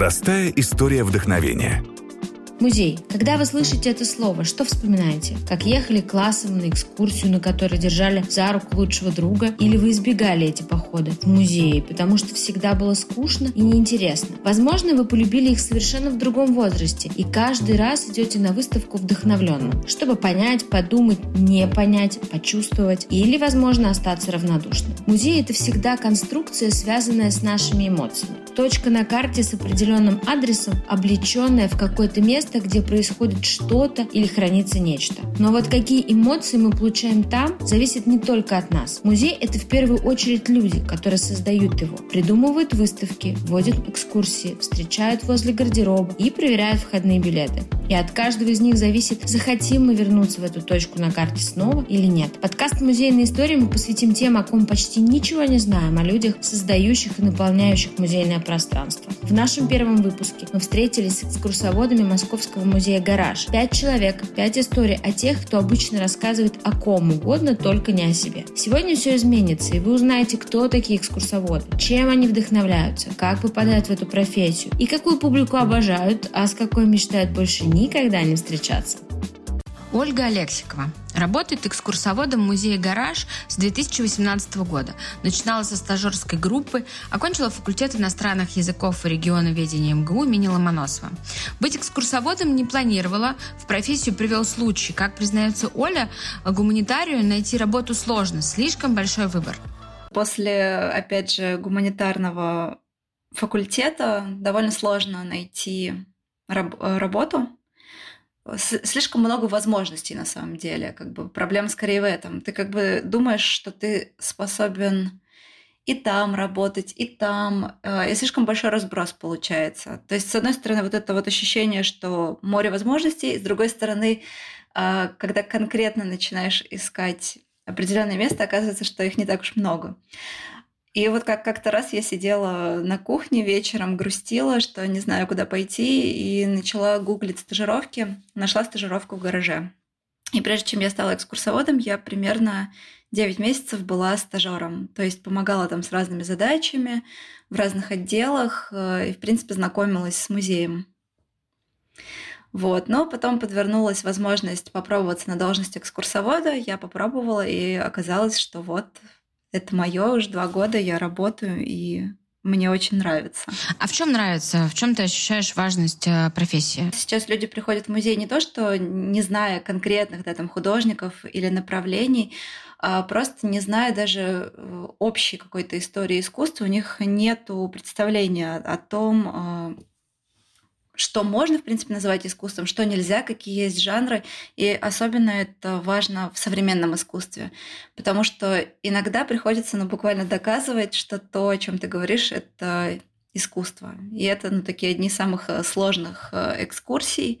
Простая история вдохновения – Музей. Когда вы слышите это слово, что вспоминаете? Как ехали классом на экскурсию, на которой держали за руку лучшего друга? Или вы избегали эти походы в музеи, потому что всегда было скучно и неинтересно? Возможно, вы полюбили их совершенно в другом возрасте и каждый раз идете на выставку вдохновленным, чтобы понять, подумать, не понять, почувствовать или, возможно, остаться равнодушным. Музей — это всегда конструкция, связанная с нашими эмоциями. Точка на карте с определенным адресом, облеченная в какое-то место, где происходит что-то или хранится нечто. Но вот какие эмоции мы получаем там, зависит не только от нас. Музей — это в первую очередь люди, которые создают его, придумывают выставки, вводят экскурсии, встречают возле гардероба и проверяют входные билеты. И от каждого из них зависит, захотим мы вернуться в эту точку на карте снова или нет. Подкаст «Музейные истории» мы посвятим тем, о ком почти ничего не знаем, о людях, создающих и наполняющих музейное пространство. В нашем первом выпуске мы встретились с экскурсоводами Московского музея «Гараж». Пять человек, пять историй о тех, кто обычно рассказывает о ком угодно, только не о себе. Сегодня все изменится, и вы узнаете, кто такие экскурсоводы, чем они вдохновляются, как попадают в эту профессию и какую публику обожают, а с какой мечтают больше никогда не встречаться. Ольга Алексикова. Работает экскурсоводом музея «Гараж» с 2018 года. Начинала со стажерской группы, окончила факультет иностранных языков и регионоведения МГУ имени Ломоносова. Быть экскурсоводом не планировала, в профессию привел случай. Как признается Оля, гуманитарию найти работу сложно, слишком большой выбор. После, опять же, гуманитарного факультета довольно сложно найти раб- работу, слишком много возможностей на самом деле. Как бы проблема скорее в этом. Ты как бы думаешь, что ты способен и там работать, и там. Э, и слишком большой разброс получается. То есть, с одной стороны, вот это вот ощущение, что море возможностей, с другой стороны, э, когда конкретно начинаешь искать определенное место, оказывается, что их не так уж много. И вот как как-то раз я сидела на кухне вечером, грустила, что не знаю, куда пойти, и начала гуглить стажировки. Нашла стажировку в гараже. И прежде чем я стала экскурсоводом, я примерно 9 месяцев была стажером. То есть помогала там с разными задачами в разных отделах э, и, в принципе, знакомилась с музеем. Вот. Но потом подвернулась возможность попробоваться на должность экскурсовода. Я попробовала, и оказалось, что вот это мое уже два года, я работаю, и мне очень нравится. А в чем нравится? В чем ты ощущаешь важность э, профессии? Сейчас люди приходят в музей не то, что не зная конкретных да, там, художников или направлений, а просто не зная даже э, общей какой-то истории искусства, у них нет представления о том, э, что можно, в принципе, называть искусством, что нельзя, какие есть жанры. И особенно это важно в современном искусстве, потому что иногда приходится ну, буквально доказывать, что то, о чем ты говоришь, это искусство. И это ну, такие одни из самых э, сложных э, экскурсий,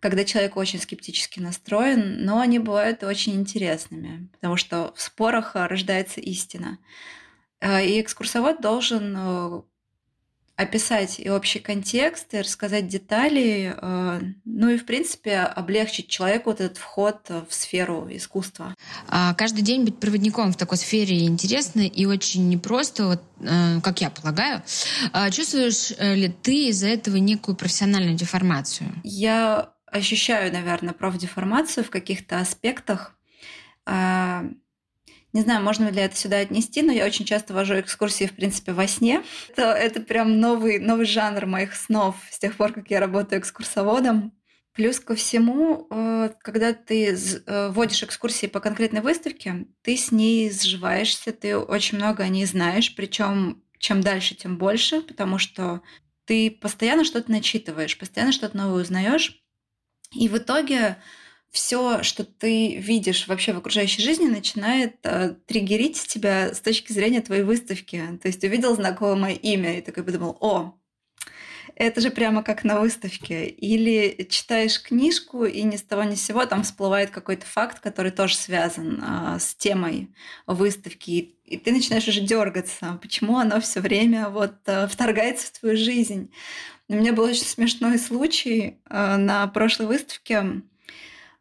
когда человек очень скептически настроен, но они бывают очень интересными, потому что в спорах э, рождается истина. И экскурсовод должен описать и общий контекст, и рассказать детали, э, ну и, в принципе, облегчить человеку вот этот вход в сферу искусства. А каждый день быть проводником в такой сфере интересно и очень непросто, вот, э, как я полагаю. А чувствуешь э, ли ты из-за этого некую профессиональную деформацию? Я ощущаю, наверное, профдеформацию в каких-то аспектах. Не знаю, можно ли это сюда отнести, но я очень часто вожу экскурсии, в принципе, во сне. Это, это прям новый, новый жанр моих снов с тех пор, как я работаю экскурсоводом. Плюс ко всему, э, когда ты э, водишь экскурсии по конкретной выставке, ты с ней сживаешься, ты очень много о ней знаешь, причем чем дальше, тем больше, потому что ты постоянно что-то начитываешь, постоянно что-то новое узнаешь. И в итоге все, что ты видишь вообще в окружающей жизни, начинает э, триггерить тебя с точки зрения твоей выставки. То есть увидел знакомое имя и такой подумал, о, это же прямо как на выставке. Или читаешь книжку, и ни с того ни с сего там всплывает какой-то факт, который тоже связан а, с темой выставки. И ты начинаешь уже дергаться, почему оно все время вот а, вторгается в твою жизнь. У меня был очень смешной случай а, на прошлой выставке.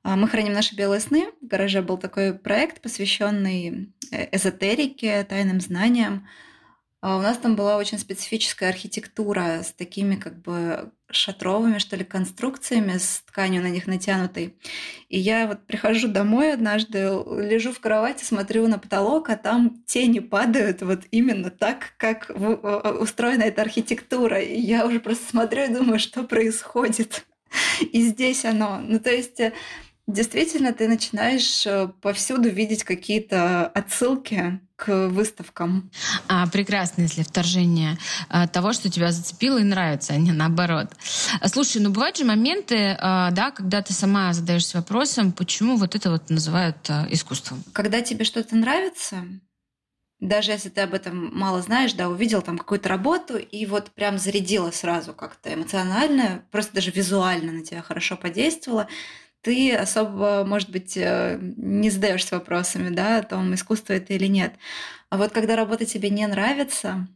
А, мы храним наши белые сны. В гараже был такой проект, посвященный э, эзотерике, тайным знаниям. А у нас там была очень специфическая архитектура с такими как бы шатровыми, что ли, конструкциями с тканью на них натянутой. И я вот прихожу домой однажды, лежу в кровати, смотрю на потолок, а там тени падают вот именно так, как устроена эта архитектура. И я уже просто смотрю и думаю, что происходит. И здесь оно. Ну, то есть э, Действительно, ты начинаешь э, повсюду видеть какие-то отсылки к выставкам. А, прекрасно, если вторжение а, того, что тебя зацепило и нравится, а не наоборот. Слушай, ну бывают же моменты, а, да, когда ты сама задаешься вопросом, почему вот это вот называют а, искусством. Когда тебе что-то нравится, даже если ты об этом мало знаешь, да, увидел там какую-то работу и вот прям зарядила сразу как-то эмоционально, просто даже визуально на тебя хорошо подействовало, ты особо, может быть, э, не задаешься вопросами, да, о том, искусство это или нет. А вот когда работа тебе не нравится,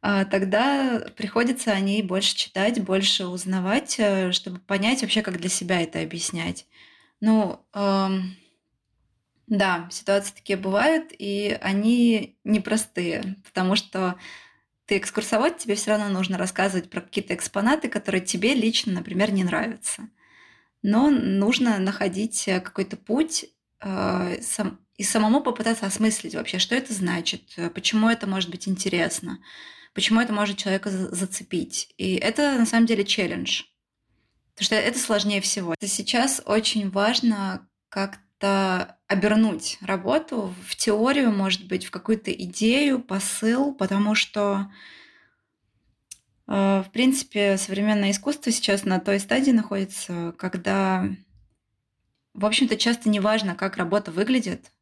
а, тогда приходится о ней больше читать, больше узнавать, э, чтобы понять вообще, как для себя это объяснять. Ну, эм, да, ситуации такие бывают, и они непростые, потому что ты экскурсовод, тебе все равно нужно рассказывать про какие-то экспонаты, которые тебе лично, например, не нравятся но нужно находить э, какой-то путь э, сам, и самому попытаться осмыслить вообще, что это значит, э, почему это может быть интересно, почему это может человека зацепить. И это на самом деле челлендж. Потому что это сложнее всего. Сейчас очень важно как-то обернуть работу в теорию, может быть, в какую-то идею, посыл, потому что в принципе, современное искусство сейчас на той стадии находится, когда, в общем-то, часто не важно, как работа выглядит,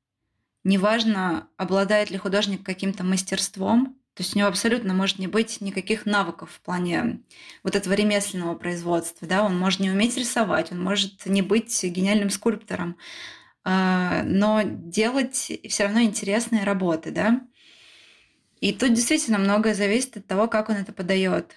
не важно, обладает ли художник каким-то мастерством, то есть у него абсолютно может не быть никаких навыков в плане вот этого ремесленного производства. Да? Он может не уметь рисовать, он может не быть гениальным скульптором, э, но делать все равно интересные работы. Да? И тут действительно многое зависит от того, как он это подает.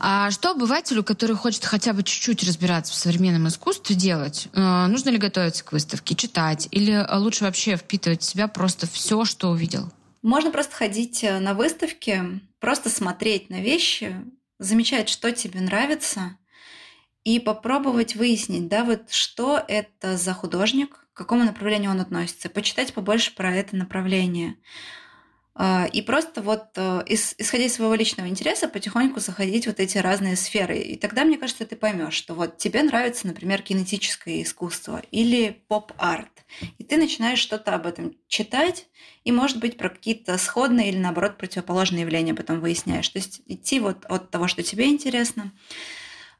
А что обывателю, который хочет хотя бы чуть-чуть разбираться в современном искусстве, делать? Э, нужно ли готовиться к выставке, читать? Или лучше вообще впитывать в себя просто все, что увидел? Можно просто ходить э, на выставки, просто смотреть на вещи, замечать, что тебе нравится, и попробовать выяснить, да, вот что это за художник, к какому направлению он относится, почитать побольше про это направление. А, и просто вот э, исходя из своего личного интереса потихоньку заходить вот эти разные сферы. И тогда, мне кажется, ты поймешь, что вот тебе нравится, например, кинетическое искусство или поп-арт. И ты начинаешь что-то об этом читать, и, может быть, про какие-то сходные или, наоборот, противоположные явления потом выясняешь. То есть идти вот от того, что тебе интересно.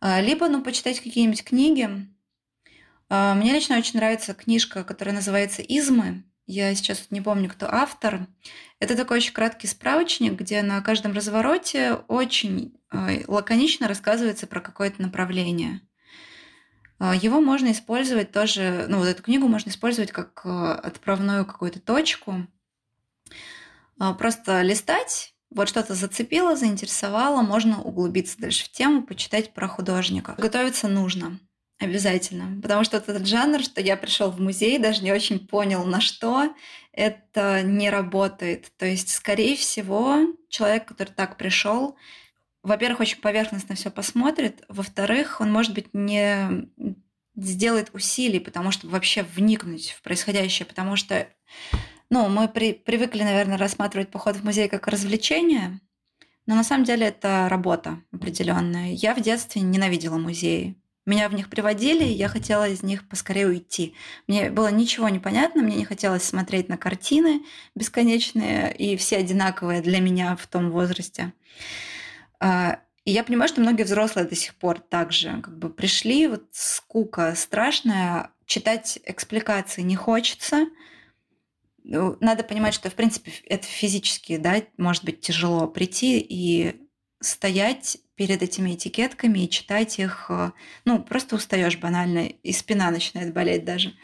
А, либо, ну, почитать какие-нибудь книги. А, мне лично очень нравится книжка, которая называется «Измы». Я сейчас не помню, кто автор. Это такой очень краткий справочник, где на каждом развороте очень э, лаконично рассказывается про какое-то направление. Э, его можно использовать тоже, ну вот эту книгу можно использовать как э, отправную какую-то точку. Просто листать, вот что-то зацепило, заинтересовало, можно углубиться дальше в тему, почитать про художника. Готовиться нужно. Обязательно. Потому что этот жанр, что я пришел в музей, даже не очень понял, на что это не работает. То есть, скорее всего, человек, который так пришел, во-первых, очень поверхностно все посмотрит, во-вторых, он, может быть, не сделает усилий, потому что вообще вникнуть в происходящее, потому что ну, мы при, привыкли, наверное, рассматривать поход в музей как развлечение, но на самом деле это работа определенная. Я в детстве ненавидела музеи. Меня в них приводили, и я хотела из них поскорее уйти. Мне было ничего не понятно, мне не хотелось смотреть на картины бесконечные и все одинаковые для меня в том возрасте. А, и я понимаю, что многие взрослые до сих пор также как бы пришли, вот скука страшная, читать экспликации не хочется. Ну, надо понимать, что, в принципе, это физически, да, может быть тяжело прийти и стоять перед этими этикетками и читать их, э, ну, просто устаешь банально, и спина начинает болеть даже.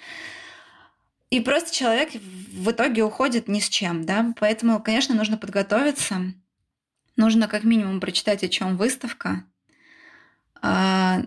И просто человек в итоге уходит ни с чем, да, поэтому, конечно, нужно подготовиться, нужно как минимум прочитать, о чем выставка, а,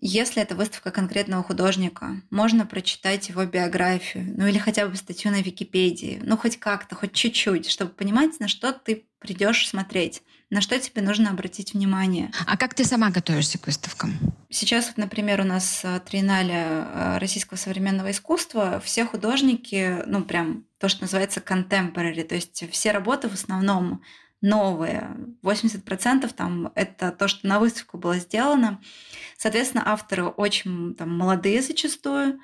Если это выставка конкретного художника, можно прочитать его биографию, ну или хотя бы статью на Википедии, ну хоть как-то, хоть чуть-чуть, чтобы понимать, на что ты придешь смотреть, на что тебе нужно обратить внимание. А как ты сама готовишься к выставкам? Сейчас, вот, например, у нас э, триеннале э, российского современного искусства, все художники, ну прям то, что называется contemporary, то есть все работы в основном новые. 80% там это то, что на выставку было сделано. Соответственно, авторы очень там, молодые зачастую,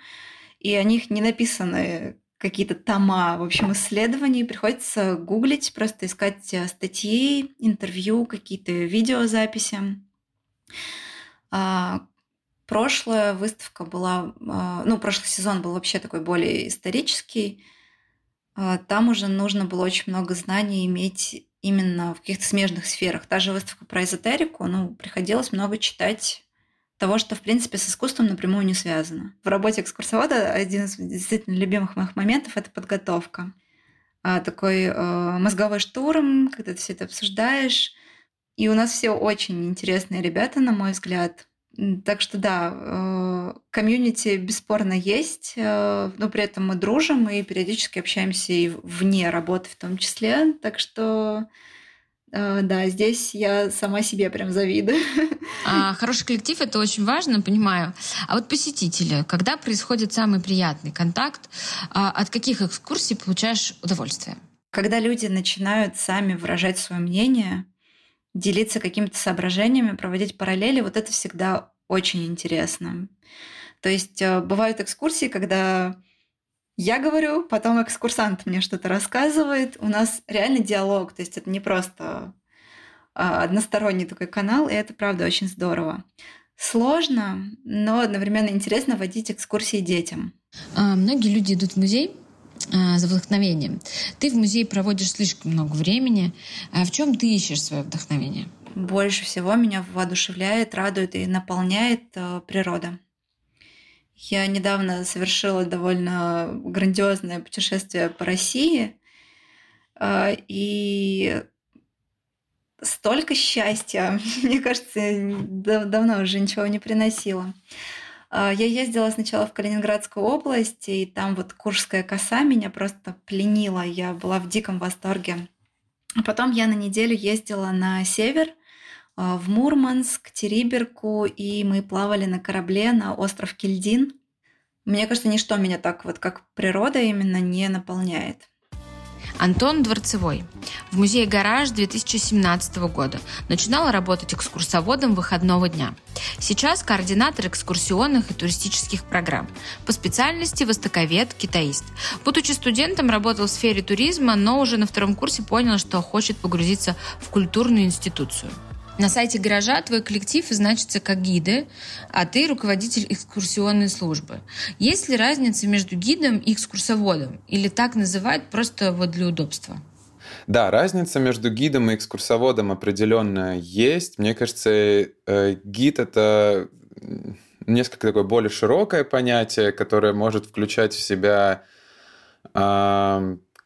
и о них не написаны какие-то тома, в общем, исследований. Приходится гуглить, просто искать э, статьи, интервью, какие-то видеозаписи. А, прошлая выставка была, а, ну, прошлый сезон был вообще такой более исторический. А, там уже нужно было очень много знаний иметь именно в каких-то смежных сферах. Та же выставка про эзотерику, ну, приходилось много читать того, что, в принципе, с искусством напрямую не связано. В работе экскурсовода один из действительно любимых моих моментов – это подготовка. А, такой э, мозговой штурм, когда ты все это обсуждаешь. И у нас все очень интересные ребята, на мой взгляд. Так что да, э, комьюнити бесспорно есть, э, но при этом мы дружим и периодически общаемся и вне работы в том числе. Так что э, да, здесь я сама себе прям завидую. А, хороший коллектив это очень важно, понимаю. А вот посетители, когда происходит самый приятный контакт, а от каких экскурсий получаешь удовольствие? Когда люди начинают сами выражать свое мнение, делиться какими-то соображениями, проводить параллели, вот это всегда очень интересно. То есть э, бывают экскурсии, когда я говорю, потом экскурсант мне что-то рассказывает. У нас реально диалог, то есть это не просто а, односторонний такой канал, и это правда очень здорово. Сложно, но одновременно интересно водить экскурсии детям. А, многие люди идут в музей а, за вдохновением. Ты в музее проводишь слишком много времени. А в чем ты ищешь свое вдохновение? Больше всего меня воодушевляет, радует и наполняет э, природа. Я недавно совершила довольно грандиозное путешествие по России, э, и столько счастья, мне кажется, давно уже ничего не приносила. А, я ездила сначала в Калининградскую область, и там вот Куршская коса меня просто пленила. Я была в диком восторге. А потом я на неделю ездила на север, а, в Мурманск, Териберку, и мы плавали на корабле на остров Кильдин. Мне кажется, ничто меня так вот, как природа именно не наполняет. Антон Дворцевой. В музее «Гараж» 2017 года. Начинала работать экскурсоводом выходного дня. Сейчас координатор экскурсионных и туристических программ. По специальности востоковед, китаист. Будучи студентом, работал в сфере туризма, но уже на втором курсе понял, что хочет погрузиться в культурную институцию. На сайте гаража твой коллектив значится как гиды, а ты руководитель экскурсионной службы. Есть ли разница между гидом и экскурсоводом? Или так называют просто вот для удобства? Да, разница между гидом и экскурсоводом определенно есть. Мне кажется, э, гид это несколько такое более широкое понятие, которое может включать в себя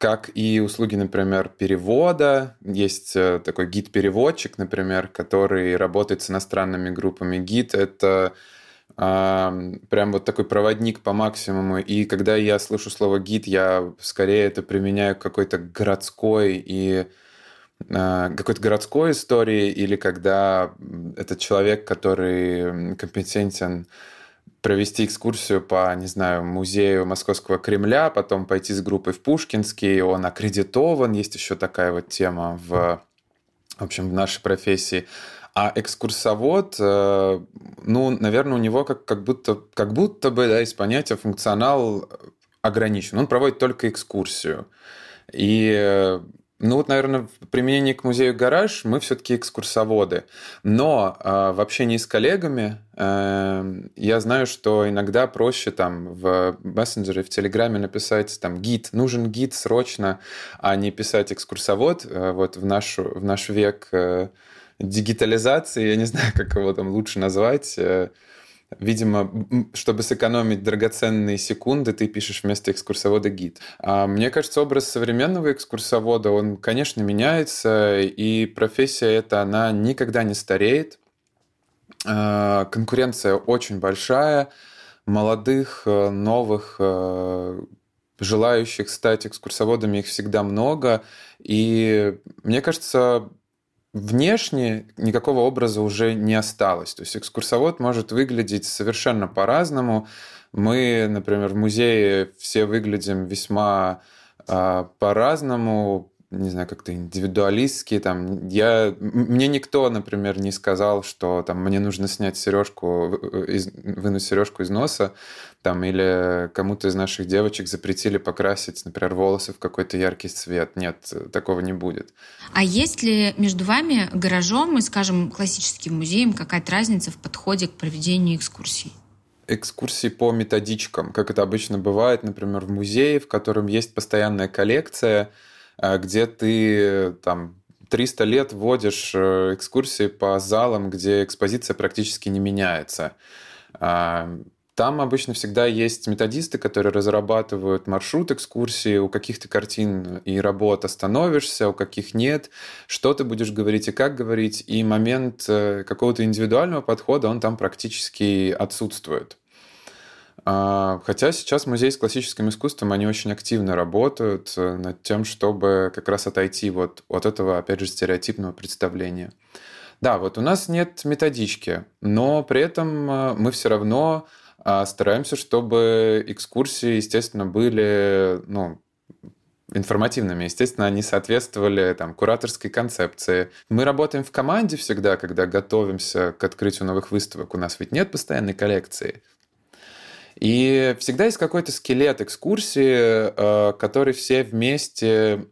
как и услуги, например, перевода. Есть э, такой гид-переводчик, например, который работает с иностранными группами. Гид — это э, прям вот такой проводник по максимуму. И когда я слышу слово гид, я скорее это применяю к какой-то городской и э, какой-то городской истории, или когда этот человек, который компетентен провести экскурсию по, не знаю, музею Московского Кремля, потом пойти с группой в Пушкинский, он аккредитован, есть еще такая вот тема в, в общем, в нашей профессии. А экскурсовод, э, ну, наверное, у него как, как, будто, как будто бы, да, из понятия функционал ограничен. Он проводит только экскурсию. И э, ну вот, наверное, в применении к музею «Гараж» мы все-таки экскурсоводы. Но э, в общении с коллегами э, я знаю, что иногда проще там в мессенджере, в Телеграме написать там гид, нужен гид срочно, а не писать экскурсовод. Э, вот в, нашу, в наш век э, дигитализации, я не знаю, как его там лучше назвать, э, Видимо, чтобы сэкономить драгоценные секунды, ты пишешь вместо экскурсовода гид. А мне кажется, образ современного экскурсовода, он, конечно, меняется, и профессия эта, она никогда не стареет. конкуренция очень большая, молодых, новых, желающих стать экскурсоводами их всегда много. И мне кажется, внешне никакого образа уже не осталось. То есть экскурсовод может выглядеть совершенно по-разному. Мы, например, в музее все выглядим весьма э, по-разному, не знаю, как-то индивидуалистски. Там, я, мне никто, например, не сказал, что там, мне нужно снять сережку, из, вынуть сережку из носа, там, или кому-то из наших девочек запретили покрасить, например, волосы в какой-то яркий цвет. Нет, такого не будет. А есть ли между вами, гаражом и, скажем, классическим музеем какая-то разница в подходе к проведению экскурсий? экскурсии по методичкам, как это обычно бывает, например, в музее, в котором есть постоянная коллекция, э, где ты там 300 лет водишь э, экскурсии по залам, где экспозиция практически не меняется. А, там обычно всегда есть методисты, которые разрабатывают маршрут экскурсии, у каких-то картин и работ остановишься, у каких нет, что ты будешь говорить и как говорить, и момент э, какого-то индивидуального подхода, он там практически отсутствует. А, хотя сейчас музей с классическим искусством, они очень активно работают э, над тем, чтобы как раз отойти вот от этого, опять же, стереотипного представления. Да, вот у нас нет методички, но при этом э, мы все равно а, стараемся, чтобы экскурсии, естественно, были ну, информативными. Естественно, они соответствовали там, кураторской концепции. Мы работаем в команде всегда, когда готовимся к открытию новых выставок. У нас ведь нет постоянной коллекции. И всегда есть какой-то скелет экскурсии, э, который все вместе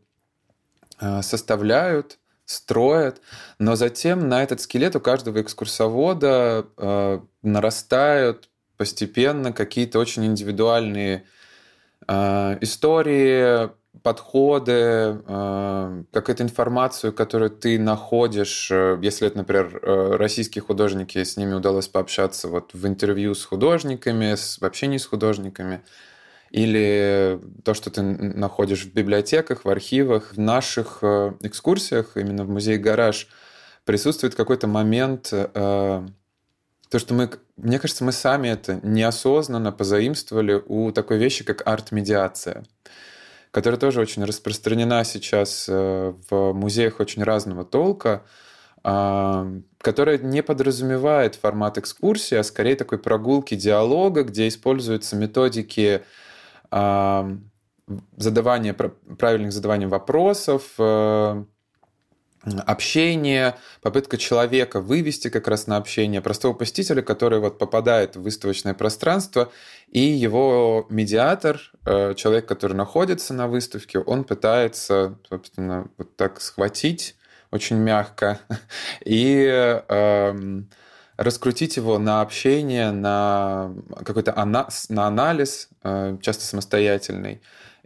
э, составляют, строят, но затем на этот скелет у каждого экскурсовода э, нарастают постепенно какие-то очень индивидуальные истории, подходы, э, какую-то информацию, которую ты находишь, э, если это, например, э, российские художники, с ними удалось пообщаться вот в интервью с художниками, в общении с художниками, или то, что ты находишь в библиотеках, в архивах, в наших экскурсиях, именно в музее «Гараж», присутствует какой-то момент, то, что мы, мне кажется, мы сами это неосознанно позаимствовали у такой вещи, как арт-медиация которая тоже очень распространена сейчас э, в музеях очень разного толка, а, которая не подразумевает формат экскурсии, а скорее такой прогулки диалога, где используются методики а, задавания, правильных задавания вопросов, э, общение, попытка человека вывести как раз на общение, простого посетителя, который вот попадает в выставочное пространство, и его медиатор, э, человек, который находится на выставке, он пытается, собственно, вот так схватить очень мягко и э, раскрутить его на общение, на какой-то ана- на анализ, э, часто самостоятельный.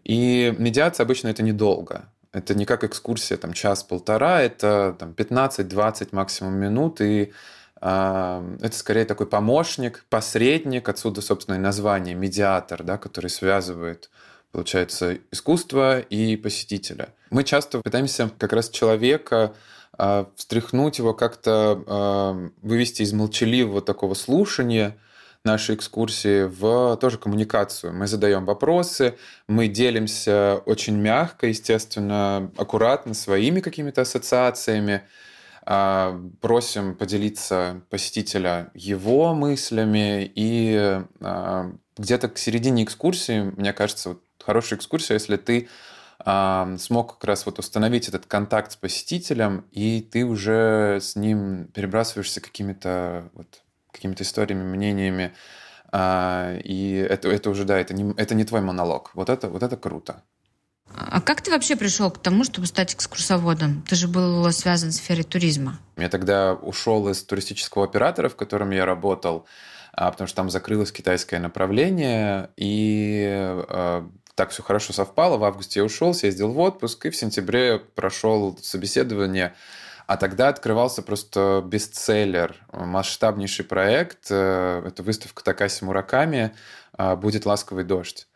И медиация обычно это недолго. Это не как экскурсия, там час-полтора, это там, 15-20 максимум минут, и э, это скорее такой помощник, посредник, отсюда, собственно, и название, медиатор, да, который связывает получается, искусство и посетителя. Мы часто пытаемся как раз человека э, встряхнуть его, как-то э, вывести из молчаливого такого слушания, нашей экскурсии в тоже коммуникацию. Мы задаем вопросы, мы делимся очень мягко, естественно, аккуратно своими какими-то ассоциациями, а, просим поделиться посетителя его мыслями, и а, где-то к середине экскурсии, мне кажется, вот хорошая экскурсия, если ты а, смог как раз вот установить этот контакт с посетителем, и ты уже с ним перебрасываешься какими-то вот какими-то историями, мнениями. А, и это, это уже, да, это не, это не твой монолог. Вот это, вот это круто. А как ты вообще пришел к тому, чтобы стать экскурсоводом? Ты же был связан с сферой туризма. Я тогда ушел из туристического оператора, в котором я работал, а, потому что там закрылось китайское направление, и а, так все хорошо совпало. В августе я ушел, съездил в отпуск, и в сентябре прошел собеседование а тогда открывался просто бестселлер, масштабнейший проект. Э, это выставка Такаси Мураками «Будет ласковый дождь».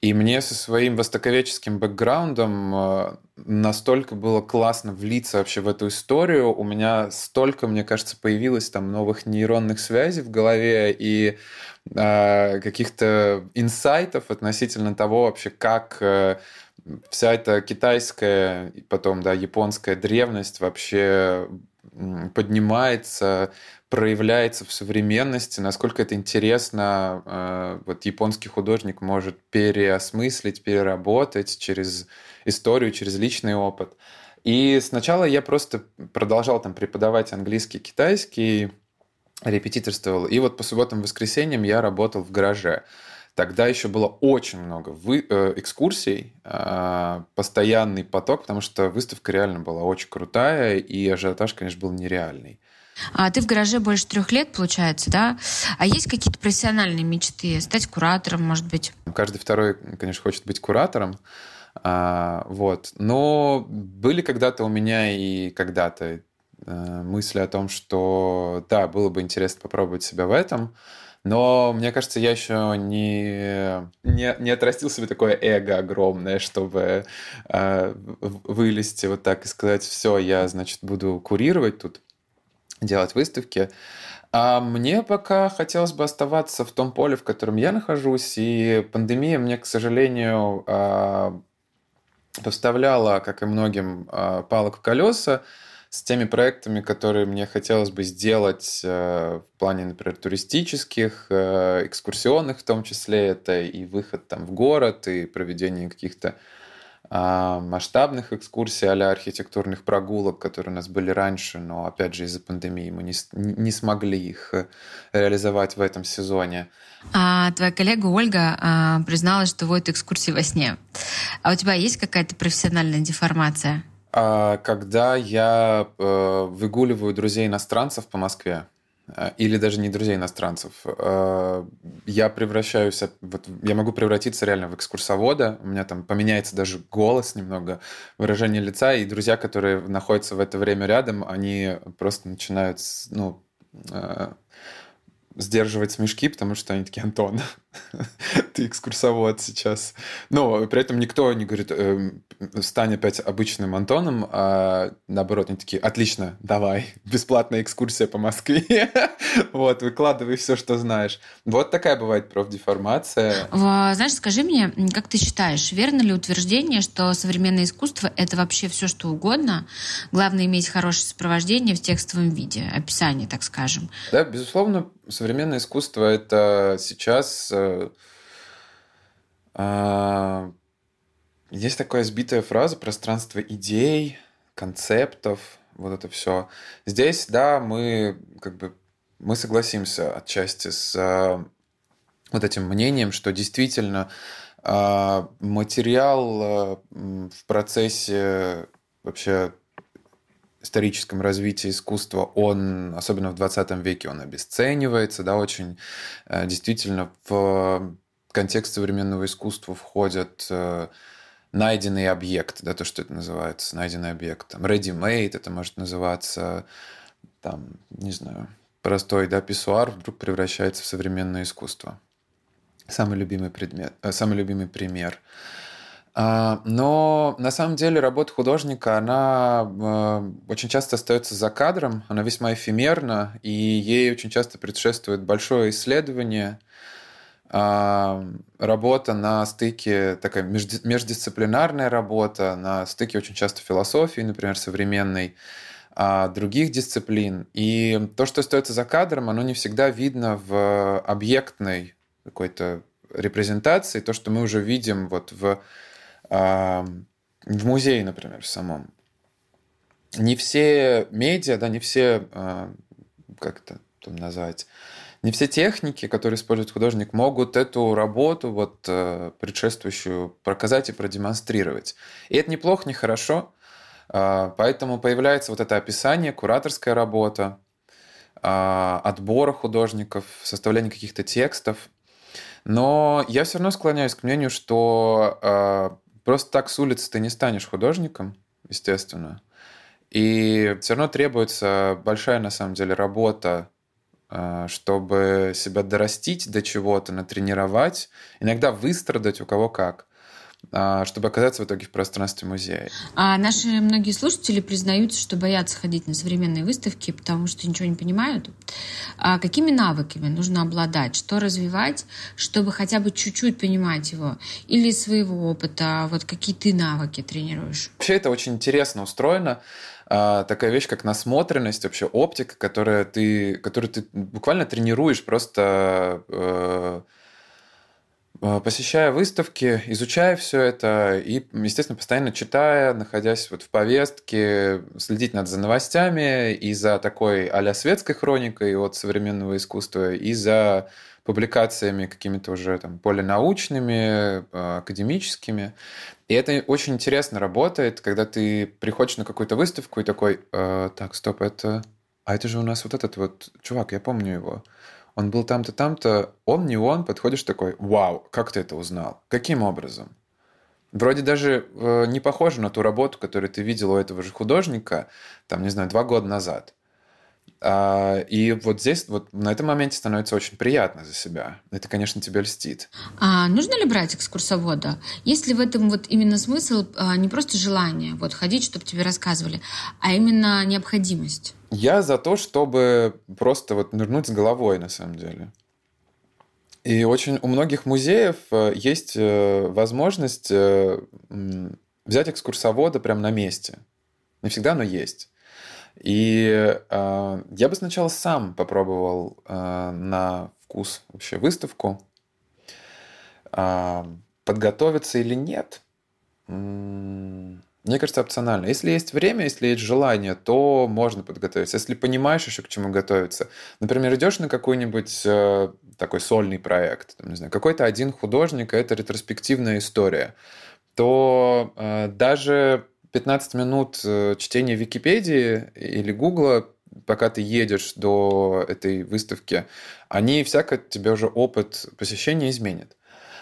И мне со своим востоковедческим бэкграундом э, настолько было классно влиться вообще в эту историю. У меня столько, мне кажется, появилось там новых нейронных связей в голове и э, каких-то инсайтов относительно того вообще, как э, вся эта китайская потом, да, японская древность вообще поднимается, проявляется в современности, насколько это интересно, э, вот японский художник может переосмыслить, переработать через историю, через личный опыт. И сначала я просто продолжал там преподавать английский, китайский, репетиторствовал. И вот по субботам воскресеньям я работал в гараже. Тогда еще было очень много вы, э, экскурсий, э, постоянный поток, потому что выставка реально была очень крутая, и ажиотаж, конечно, был нереальный. А ты в гараже больше трех лет, получается, да? А есть какие-то профессиональные мечты? Стать куратором, может быть? Каждый второй, конечно, хочет быть куратором. А, вот. Но были когда-то у меня и когда-то э, мысли о том, что да, было бы интересно попробовать себя в этом. Но мне кажется, я еще не, не, не отрастил себе такое эго огромное, чтобы э, вылезти вот так и сказать, все, я, значит, буду курировать тут делать выставки. А мне пока хотелось бы оставаться в том поле, в котором я нахожусь, и пандемия мне, к сожалению, а, поставляла, как и многим, а, палок в колеса с теми проектами, которые мне хотелось бы сделать э, в плане, например, туристических, э, экскурсионных в том числе, это и выход там в город, и проведение каких-то а, масштабных экскурсий а архитектурных прогулок, которые у нас были раньше, но опять же из-за пандемии мы не, не смогли их э, реализовать в этом сезоне. А твоя коллега Ольга а, призналась, что водит экскурсии во сне. А у тебя есть какая-то профессиональная деформация? А, когда я а, выгуливаю друзей иностранцев по Москве, Э, или даже не друзей иностранцев. Э, я превращаюсь, вот, я могу превратиться реально в экскурсовода, у меня там поменяется даже голос немного, выражение лица, и друзья, которые находятся в это время рядом, они просто начинают, ну, э, сдерживать смешки, потому что они такие, Антон, ты экскурсовод сейчас. Но при этом никто не говорит, э, стань опять обычным Антоном, а наоборот, они такие, отлично, давай, бесплатная экскурсия по Москве. вот, выкладывай все, что знаешь. Вот такая бывает профдеформация. Знаешь, скажи мне, как ты считаешь, верно ли утверждение, что современное искусство — это вообще все, что угодно? Главное — иметь хорошее сопровождение в текстовом виде, описание, так скажем. Да, безусловно, современное искусство это сейчас э, э, есть такая сбитая фраза пространство идей, концептов, вот это все. Здесь, да, мы как бы мы согласимся отчасти с э, вот этим мнением, что действительно э, материал э, в процессе вообще историческом развитии искусства, он, особенно в 20 веке, он обесценивается, да, очень э, действительно в контекст современного искусства входят э, найденный объект, да, то, что это называется, найденный объект. Там, ready-made это может называться, там, не знаю, простой, да, писсуар вдруг превращается в современное искусство. Самый любимый предмет, э, самый любимый пример – но на самом деле работа художника, она э, очень часто остается за кадром, она весьма эфемерна, и ей очень часто предшествует большое исследование, а, работа на стыке, такая междисциплинарная работа, на стыке очень часто философии, например, современной, а, других дисциплин. И то, что остается за кадром, оно не всегда видно в объектной какой-то репрезентации, то, что мы уже видим вот в в музее, например, в самом. Не все медиа, да, не все, а, как это там назвать, не все техники, которые использует художник, могут эту работу вот э, предшествующую показать и продемонстрировать. И это неплохо, не хорошо. А, поэтому появляется вот это описание, кураторская работа, а, отбора художников, составление каких-то текстов. Но я все равно склоняюсь к мнению, что Просто так с улицы ты не станешь художником, естественно. И все равно требуется большая, на самом деле, работа а, чтобы себя дорастить до чего-то, натренировать, иногда выстрадать у кого как. А, чтобы оказаться в итоге в пространстве музея. А наши многие слушатели признаются, что боятся ходить на современные выставки, потому что ничего не понимают. А какими навыками нужно обладать? Что развивать, чтобы хотя бы чуть-чуть понимать его? Или своего опыта? Вот какие ты навыки тренируешь? Вообще это очень интересно устроено а, такая вещь, как насмотренность, вообще оптика, которая ты, которую ты буквально тренируешь просто Э, посещая выставки, изучая все это и, естественно, постоянно читая, находясь вот в повестке, следить над за новостями и за такой а светской хроникой от современного искусства, и за публикациями какими-то уже там поленаучными, э, академическими. И это очень интересно работает, когда ты приходишь на какую-то выставку и такой, э, так, стоп, это... А это же у нас вот этот вот чувак, я помню его он был там-то, там-то, он не он, подходишь такой, вау, как ты это узнал? Каким образом? Вроде даже э, не похоже на ту работу, которую ты видел у этого же художника, там, не знаю, два года назад. А, и вот здесь, вот на этом моменте становится очень приятно за себя. Это, конечно, тебе льстит. А нужно ли брать экскурсовода? Есть ли в этом вот именно смысл, а, не просто желание вот ходить, чтобы тебе рассказывали, а именно необходимость? Я за то, чтобы просто вот нырнуть с головой, на самом деле. И очень у многих музеев э, есть э, возможность э, взять экскурсовода прямо на месте. Не всегда, но есть. И э, я бы сначала сам попробовал э, на вкус вообще выставку. Э, подготовиться или нет? Мне кажется, опционально. Если есть время, если есть желание, то можно подготовиться. Если понимаешь еще к чему готовиться. Например, идешь на какой-нибудь э, такой сольный проект, там, не знаю, какой-то один художник, это ретроспективная история, то э, даже 15 минут э, чтения Википедии или Гугла, пока ты едешь до этой выставки, они всяко тебе уже опыт посещения изменят.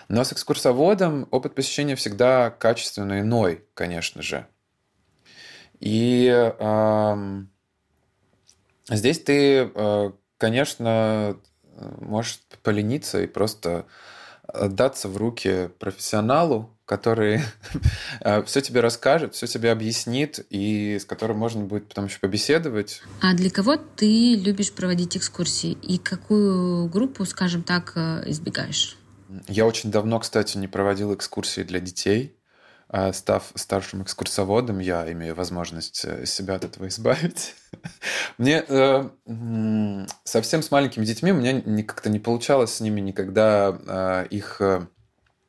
Но с экскурсоводом опыт посещения всегда качественно иной, конечно же. И э, здесь ты, э, конечно, можешь полениться и просто отдаться в руки профессионалу, который э, все тебе расскажет, все тебе объяснит и с которым можно будет потом еще побеседовать. А для кого ты любишь проводить экскурсии и какую группу, скажем так, э, избегаешь? Я очень давно, кстати, не проводил экскурсии для детей. А став старшим экскурсоводом, я имею возможность э, себя от этого избавить. Мне э, совсем с маленькими детьми у меня как-то не получалось с ними никогда э, их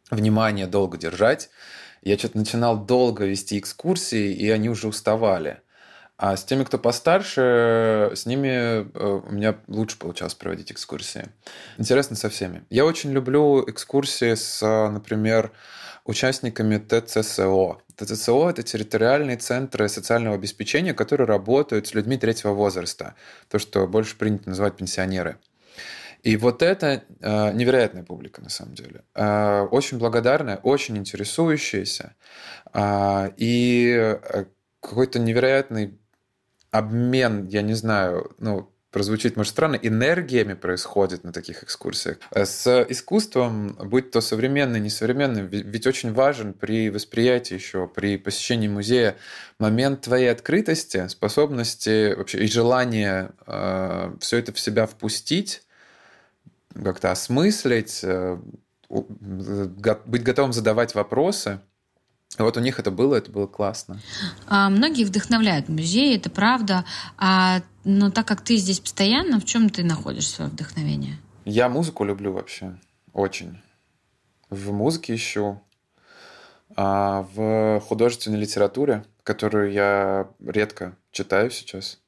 внимание долго держать. Я что-то начинал долго вести экскурсии, и они уже уставали. А с теми, кто постарше, с ними э, у меня лучше получалось проводить экскурсии. Интересно со всеми. Я очень люблю экскурсии с, например, участниками ТЦСО. ТЦСО – это территориальные центры социального обеспечения, которые работают с людьми третьего возраста. То, что больше принято называть пенсионеры. И вот это э, невероятная публика, на самом деле. Э, очень благодарная, очень интересующаяся. Э, и какой-то невероятный обмен, я не знаю, ну, прозвучит, может, странно, энергиями происходит на таких экскурсиях. Э, с искусством, будь то современный, несовременный, ведь очень важен при восприятии еще, при посещении музея момент твоей открытости, способности вообще и желания э, все это в себя впустить, как-то осмыслить, э, быть готовым задавать вопросы – вот у них это было, это было классно. А, многие вдохновляют музеи, это правда. А, но так как ты здесь постоянно, в чем ты находишь свое вдохновение? Я музыку люблю вообще. Очень. В музыке ищу. А в художественной литературе, которую я редко читаю сейчас.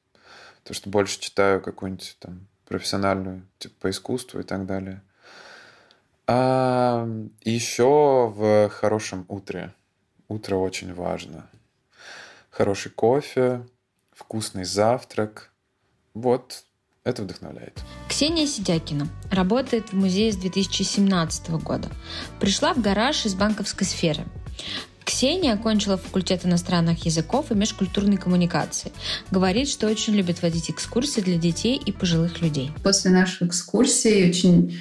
То, что больше читаю какую-нибудь там профессиональную, типа по искусству и так далее. А еще в хорошем утре Утро очень важно. Хороший кофе, вкусный завтрак. Вот это вдохновляет. Ксения Сидякина работает в музее с 2017 года. Пришла в гараж из банковской сферы. Ксения окончила факультет иностранных языков и межкультурной коммуникации. Говорит, что очень любит водить экскурсии для детей и пожилых людей. После наших экскурсий очень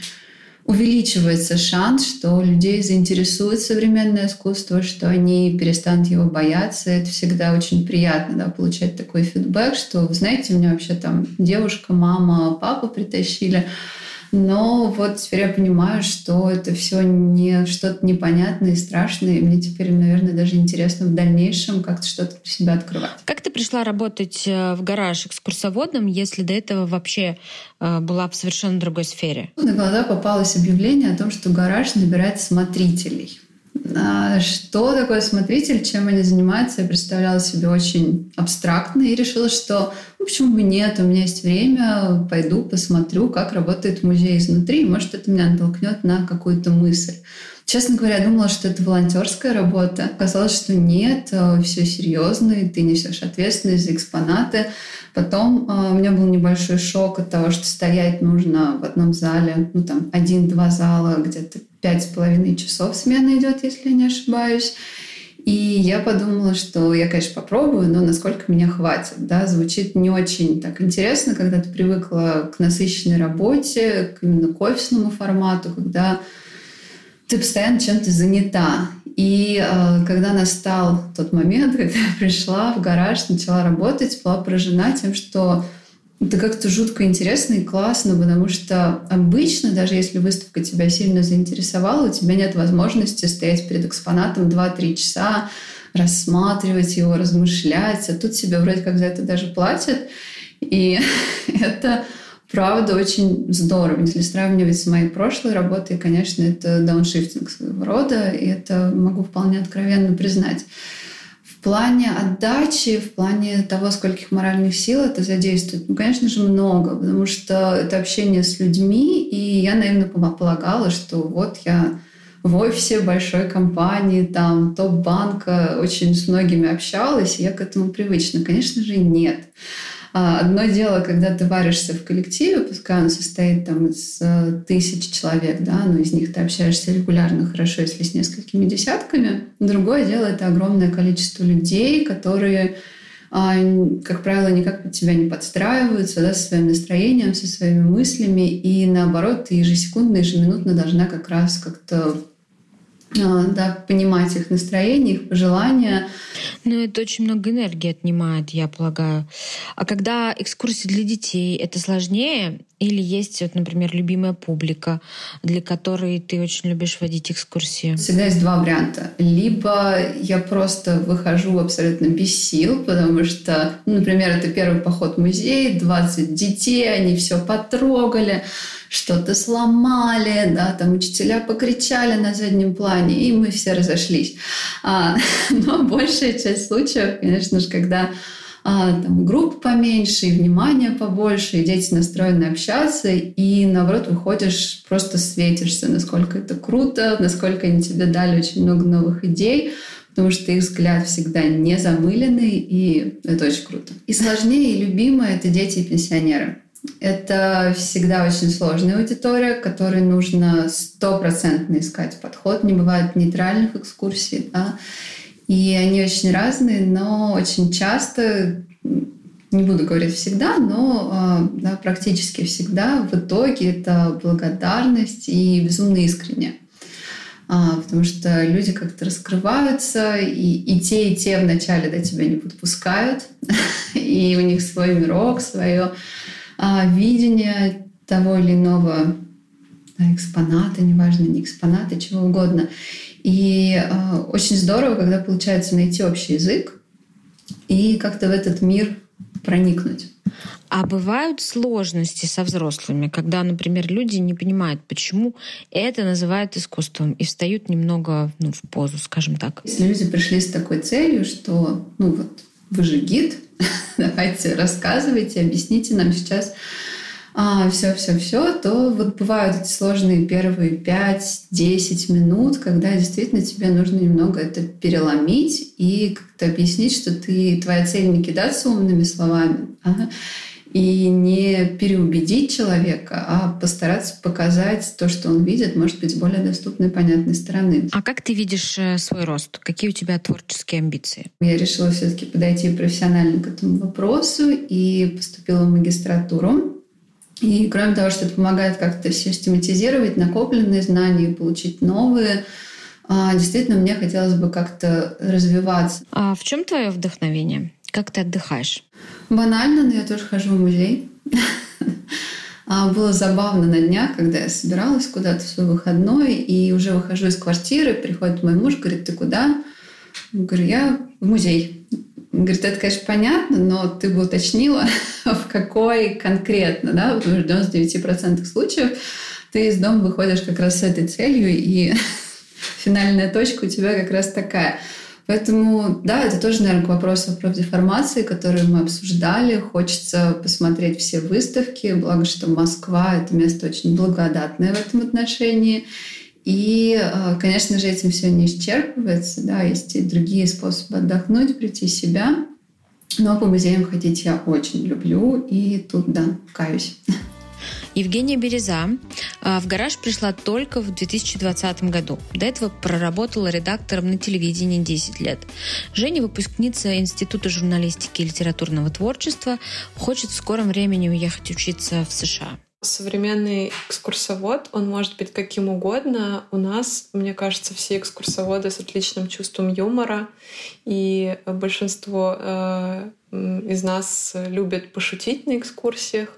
увеличивается шанс, что людей заинтересует современное искусство, что они перестанут его бояться. Это всегда очень приятно да, получать такой фидбэк, что, вы знаете, меня вообще там девушка, мама, папа притащили, но вот теперь я понимаю, что это все не что-то непонятное и страшное. И мне теперь, наверное, даже интересно в дальнейшем как-то что-то для себя открывать. Как ты пришла работать э, в гараж экскурсоводом, если до этого вообще э, была в совершенно другой сфере? На глаза попалось объявление о том, что гараж набирает смотрителей. А что такое смотритель, чем они занимаются, я представляла себе очень абстрактно и решила, что ну, почему бы нет, у меня есть время, пойду посмотрю, как работает музей изнутри, может, это меня натолкнет на какую-то мысль. Честно говоря, я думала, что это волонтерская работа. Оказалось, что нет, э, все серьезно, и ты несешь ответственность за экспонаты. Потом э, у меня был небольшой шок от того, что стоять нужно в одном зале, ну там один-два зала, где-то пять с половиной часов смена идет, если я не ошибаюсь. И я подумала, что я, конечно, попробую, но насколько меня хватит. Да? Звучит не очень так интересно, когда ты привыкла к насыщенной работе, к именно к офисному формату, когда ты постоянно чем-то занята. И э, когда настал тот момент, когда я пришла в гараж, начала работать, была поражена тем, что это как-то жутко интересно и классно, потому что обычно, даже если выставка тебя сильно заинтересовала, у тебя нет возможности стоять перед экспонатом 2-3 часа, рассматривать его, размышлять, а тут тебе вроде как за это даже платят. И это правда очень здорово. Если сравнивать с моей прошлой работой, конечно, это дауншифтинг своего рода, и это могу вполне откровенно признать. В плане отдачи, в плане того, скольких моральных сил это задействует, ну, конечно же, много, потому что это общение с людьми, и я наивно полагала, что вот я в офисе большой компании, там, топ-банка, очень с многими общалась, и я к этому привычна. Конечно же, нет. А, одно дело, когда ты варишься в коллективе, пускай он состоит там из э, тысяч человек, да, но из них ты общаешься регулярно, хорошо, если с несколькими десятками. Другое дело — это огромное количество людей, которые а, как правило, никак под тебя не подстраиваются, да, со своим настроением, со своими мыслями, и наоборот, ты ежесекундно, ежеминутно должна как раз как-то да, понимать их настроение, их пожелания. Ну, это очень много энергии отнимает, я полагаю. А когда экскурсии для детей, это сложнее? Или есть, вот, например, любимая публика, для которой ты очень любишь водить экскурсии? Всегда есть два варианта. Либо я просто выхожу абсолютно без сил, потому что, ну, например, это первый поход в музей, 20 детей, они все потрогали, что-то сломали, да, там учителя покричали на заднем плане, и мы все разошлись. А, но большая часть случаев, конечно же, когда а, там, групп поменьше, и внимания побольше, и дети настроены общаться, и наоборот выходишь, просто светишься, насколько это круто, насколько они тебе дали очень много новых идей, потому что их взгляд всегда не замыленный, и это очень круто. И сложнее, и любимое — это дети и пенсионеры. Это всегда очень сложная аудитория, которой нужно стопроцентно искать подход. Не бывает нейтральных экскурсий, да. И они очень разные, но очень часто, не буду говорить всегда, но а, да, практически всегда в итоге это благодарность и безумно искренне. А, потому что люди как-то раскрываются, и, и те, и те вначале до тебя не подпускают, и у них свой мирок, свое видение того или иного экспоната, неважно, не экспоната, чего угодно. И э, очень здорово, когда получается найти общий язык и как-то в этот мир проникнуть. А бывают сложности со взрослыми, когда, например, люди не понимают, почему это называют искусством, и встают немного ну, в позу, скажем так. Если люди пришли с такой целью, что ну вот вы же гид, давайте рассказывайте, объясните нам сейчас а, все, все, все, то вот бывают эти сложные первые 5-10 минут, когда действительно тебе нужно немного это переломить и как-то объяснить, что ты, твоя цель не кидаться умными словами, а и не переубедить человека, а постараться показать то, что он видит, может быть, с более доступной понятной стороны. А как ты видишь э, свой рост? Какие у тебя творческие амбиции? Я решила все-таки подойти профессионально к этому вопросу и поступила в магистратуру. И кроме того, что это помогает как-то систематизировать накопленные знания и получить новые, а, действительно, мне хотелось бы как-то развиваться. А в чем твое вдохновение? Как ты отдыхаешь? Банально, но я тоже хожу в музей. А, было забавно на днях, когда я собиралась куда-то в свой выходной, и уже выхожу из квартиры, приходит мой муж, говорит, ты куда? говорю, я в музей. говорит, это, конечно, понятно, но ты бы уточнила, в какой конкретно, да, потому что в 99% случаев ты из дома выходишь как раз с этой целью, и финальная точка у тебя как раз такая – Поэтому, да, это тоже, наверное, к вопросу про деформации, которые мы обсуждали. Хочется посмотреть все выставки, благо, что Москва — это место очень благодатное в этом отношении. И, э, конечно же, этим все не исчерпывается. Да, есть и другие способы отдохнуть, прийти в себя. Но по музеям ходить я очень люблю. И тут, да, каюсь. Евгения Береза а, в гараж пришла только в 2020 году. До этого проработала редактором на телевидении 10 лет. Женя, выпускница Института журналистики и литературного творчества, хочет в скором времени уехать учиться в США. Современный экскурсовод, он может быть каким угодно. У нас, мне кажется, все экскурсоводы с отличным чувством юмора, и большинство э, из нас любят пошутить на экскурсиях.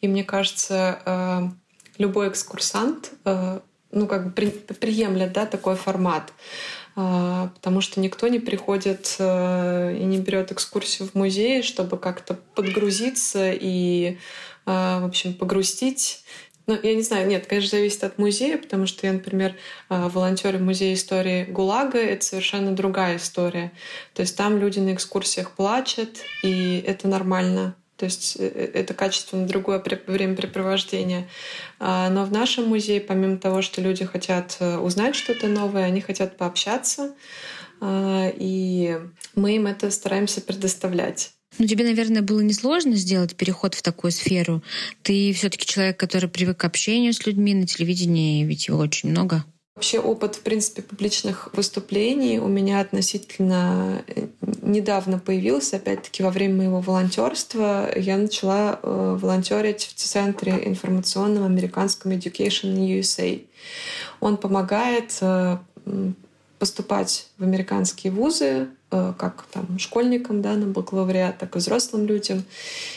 И мне кажется, э, любой экскурсант э, ну, как бы при, приемлет да, такой формат. Э, потому что никто не приходит и не берет экскурсию в музей, чтобы как-то подгрузиться и, в общем, погрустить. Ну, я не знаю, нет, конечно, зависит от музея, потому что я, например, волонтер в Музее истории ГУЛАГа — это совершенно другая история. То есть там люди на экскурсиях плачут, и это нормально. То есть э, э, это качественно другое времяпрепровождение. А, но в нашем музее, помимо того, что люди хотят э, узнать что-то новое, они хотят пообщаться, а, и мы им это стараемся предоставлять. Ну, тебе, наверное, было несложно сделать переход в такую сферу. Ты все-таки человек, который привык к общению с людьми на телевидении, ведь его очень много. Вообще опыт, в принципе, публичных выступлений у меня относительно э, недавно появился. Опять-таки, во время моего волонтерства я начала э, волонтерить в Центре информационном американском Education USA. Он помогает э, поступать в американские вузы, как там школьникам да, на бакалавриат, так и взрослым людям.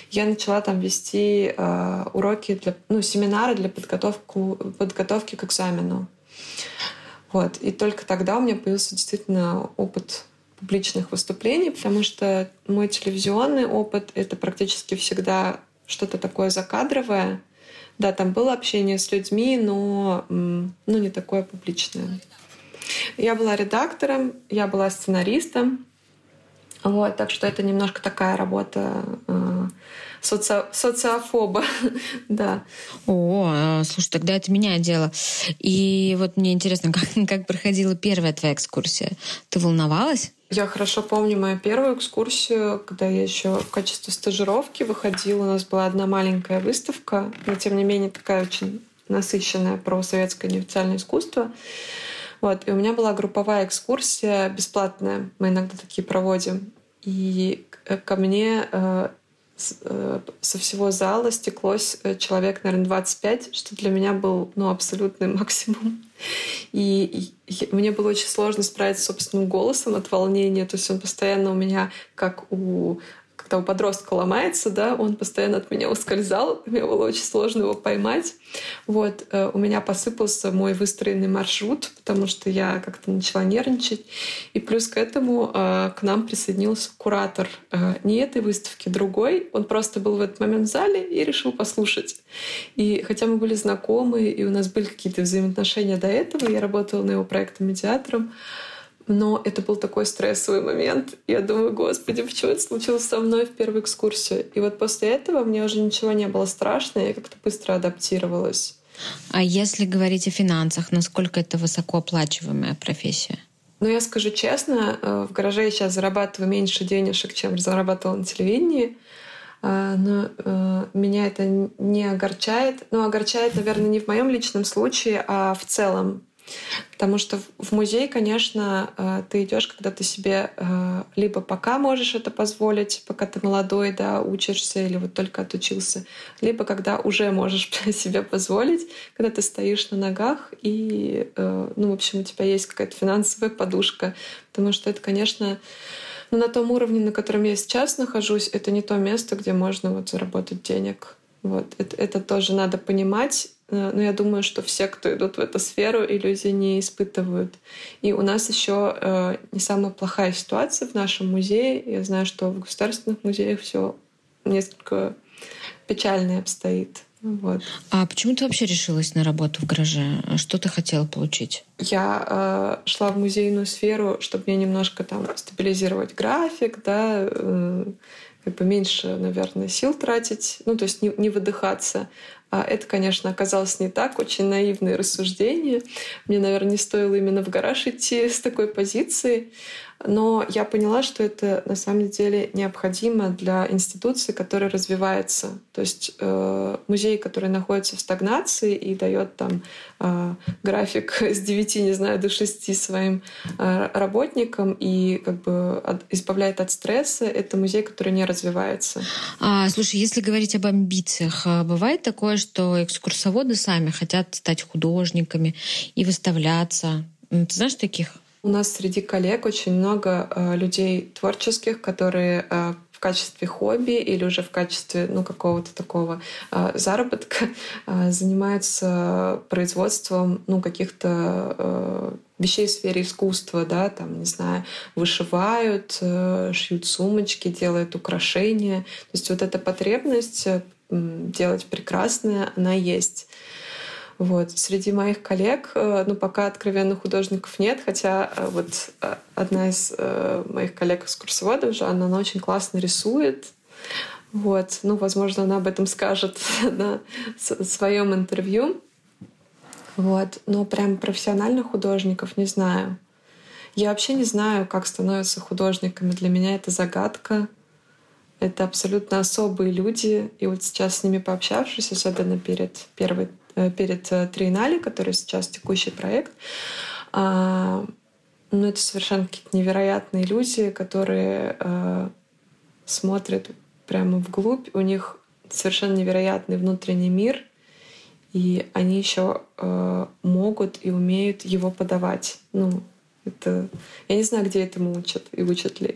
Я начала там вести э, уроки, для, ну, семинары для подготовку, подготовки к экзамену. Вот. И только тогда у меня появился действительно опыт публичных выступлений, потому что мой телевизионный опыт — это практически всегда что-то такое закадровое. Да, там было общение с людьми, но ну, не такое публичное. Я была редактором, я была сценаристом. Вот, так что это немножко такая работа э, соци... социофоба, да. О, а, слушай, тогда это меняет дело. И вот мне интересно, как, как проходила первая твоя экскурсия? Ты волновалась? Я хорошо помню мою первую экскурсию, когда я еще в качестве стажировки выходила. У нас была одна маленькая выставка, но тем не менее такая очень насыщенная про советское неофициальное искусство. Вот. И у меня была групповая экскурсия бесплатная. Мы иногда такие проводим. И ко мне э, Э, со всего зала стеклось э, человек, наверное, 25, что для меня был ну, абсолютный максимум. И мне было очень сложно справиться с собственным голосом от волнения. То есть он постоянно у меня, как у когда у подростка ломается, да, он постоянно от меня ускользал, мне было очень сложно его поймать. Вот, э, у меня посыпался мой выстроенный маршрут, потому что я как-то начала нервничать. И плюс к этому э, к нам присоединился куратор э, не этой выставки, другой. Он просто был в этот момент в зале и решил послушать. И хотя мы были знакомы, и у нас были какие-то взаимоотношения до этого, я работала на его проекте медиатором, но это был такой стрессовый момент. Я думаю, господи, почему это случилось со мной в первую экскурсию? И вот после этого мне уже ничего не было страшно, я как-то быстро адаптировалась. А если говорить о финансах, насколько это высокооплачиваемая профессия? Ну, я скажу честно, э, в гараже я сейчас зарабатываю меньше денежек, чем зарабатывала на телевидении. А, но э, меня это не огорчает. Ну, огорчает, наверное, не в моем личном случае, а в целом. Потому что в музей, конечно, э, ты идешь, когда ты себе э, либо пока можешь это позволить, пока ты молодой, да, учишься или вот только отучился, либо когда уже можешь себе позволить, когда ты стоишь на ногах и, э, ну, в общем, у тебя есть какая-то финансовая подушка. Потому что это, конечно, ну, на том уровне, на котором я сейчас нахожусь, это не то место, где можно вот заработать денег. Вот. Это, это тоже надо понимать но я думаю, что все, кто идут в эту сферу, иллюзий не испытывают. И у нас еще э, не самая плохая ситуация в нашем музее. Я знаю, что в государственных музеях все несколько печально обстоит. Вот. А почему ты вообще решилась на работу в гараже? Что ты хотела получить? Я э, шла в музейную сферу, чтобы мне немножко там стабилизировать график, да, э, как бы меньше, наверное, сил тратить, ну, то есть не, не выдыхаться. А это, конечно, оказалось не так, очень наивные рассуждения. Мне, наверное, не стоило именно в гараж идти с такой позиции. Но я поняла, что это на самом деле необходимо для институции, которая развивается. То есть э, музей, который находится в стагнации и дает там э, график с 9, не знаю, до 6 своим э, работникам и как бы от, избавляет от стресса, это музей, который не развивается. А, слушай, если говорить об амбициях, а бывает такое, что экскурсоводы сами хотят стать художниками и выставляться? Ты знаешь таких? У нас среди коллег очень много э, людей творческих, которые э, в качестве хобби или уже в качестве ну, какого-то такого э, заработка э, занимаются производством ну, каких-то э, вещей в сфере искусства, да, там, не знаю, вышивают, э, шьют сумочки, делают украшения. То есть вот эта потребность э, делать прекрасное, она есть. Вот. Среди моих коллег, э, ну, пока откровенных художников нет, хотя э, вот э, одна из моих коллег из курсоводов, Жанна, она очень классно рисует. Вот. Ну, возможно, она об этом скажет на своем интервью. Вот. Но прям профессиональных художников не знаю. Я вообще не знаю, как становятся художниками. Для меня это загадка. Это абсолютно особые люди. И вот сейчас с ними пообщавшись, особенно перед первой перед э, Триеннале, который сейчас текущий проект. А, ну, это совершенно какие-то невероятные люди, которые э, смотрят прямо вглубь. У них совершенно невероятный внутренний мир, и они еще могут и умеют его подавать. Ну, это... Я не знаю, где этому учат и учат ли.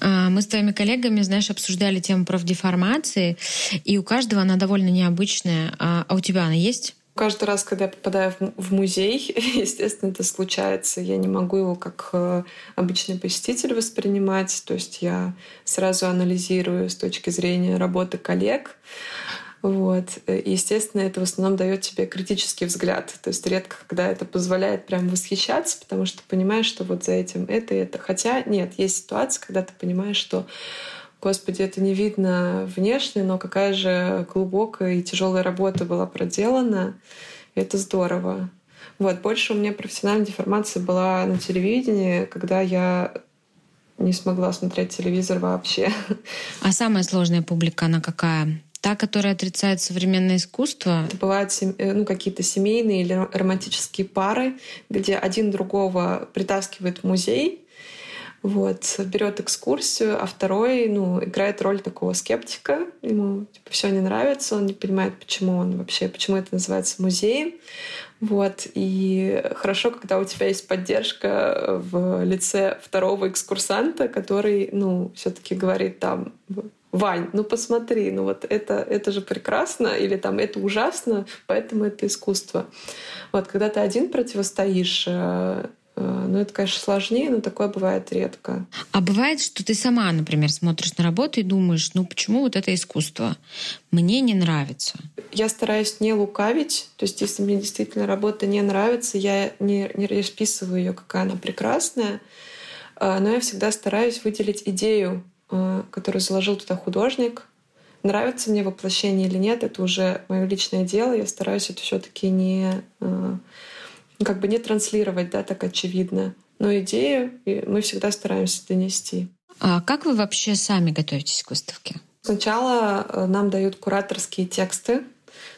А, мы с твоими коллегами, знаешь, обсуждали тему профдеформации, и у каждого она довольно необычная. А, а у тебя она есть? Каждый раз, когда я попадаю в музей, естественно, это случается. Я не могу его как э, обычный посетитель воспринимать. То есть я сразу анализирую с точки зрения работы коллег. Вот. И, естественно, это в основном дает тебе критический взгляд. То есть редко, когда это позволяет прям восхищаться, потому что понимаешь, что вот за этим это и это. Хотя нет, есть ситуации, когда ты понимаешь, что Господи, это не видно внешне, но какая же глубокая и тяжелая работа была проделана. И это здорово. Вот, больше у меня профессиональная деформация была на телевидении, когда я не смогла смотреть телевизор вообще. А самая сложная публика, она какая? Та, которая отрицает современное искусство? Это бывают э, ну, какие-то семейные или романтические пары, где один другого притаскивает в музей, вот, берет экскурсию, а второй, ну, играет роль такого скептика. Ему типа, все не нравится, он не понимает, почему он вообще, почему это называется музеем. Вот. И хорошо, когда у тебя есть поддержка в лице второго экскурсанта, который, ну, все-таки говорит там, Вань, ну посмотри, ну вот это, это же прекрасно, или там это ужасно, поэтому это искусство. Вот когда ты один противостоишь, э, э, ну, это, конечно, сложнее, но такое бывает редко. А бывает, что ты сама, например, смотришь на работу и думаешь, ну почему вот это искусство мне не нравится? Я стараюсь не лукавить. То есть, если мне действительно работа не нравится, я не, не расписываю ее, какая она прекрасная. Э, но я всегда стараюсь выделить идею который заложил туда художник. Нравится мне воплощение или нет, это уже мое личное дело. Я стараюсь это все-таки не э, как бы не транслировать, да, так очевидно. Но идею мы всегда стараемся донести. А как вы вообще сами готовитесь к выставке? Сначала э, нам дают кураторские тексты,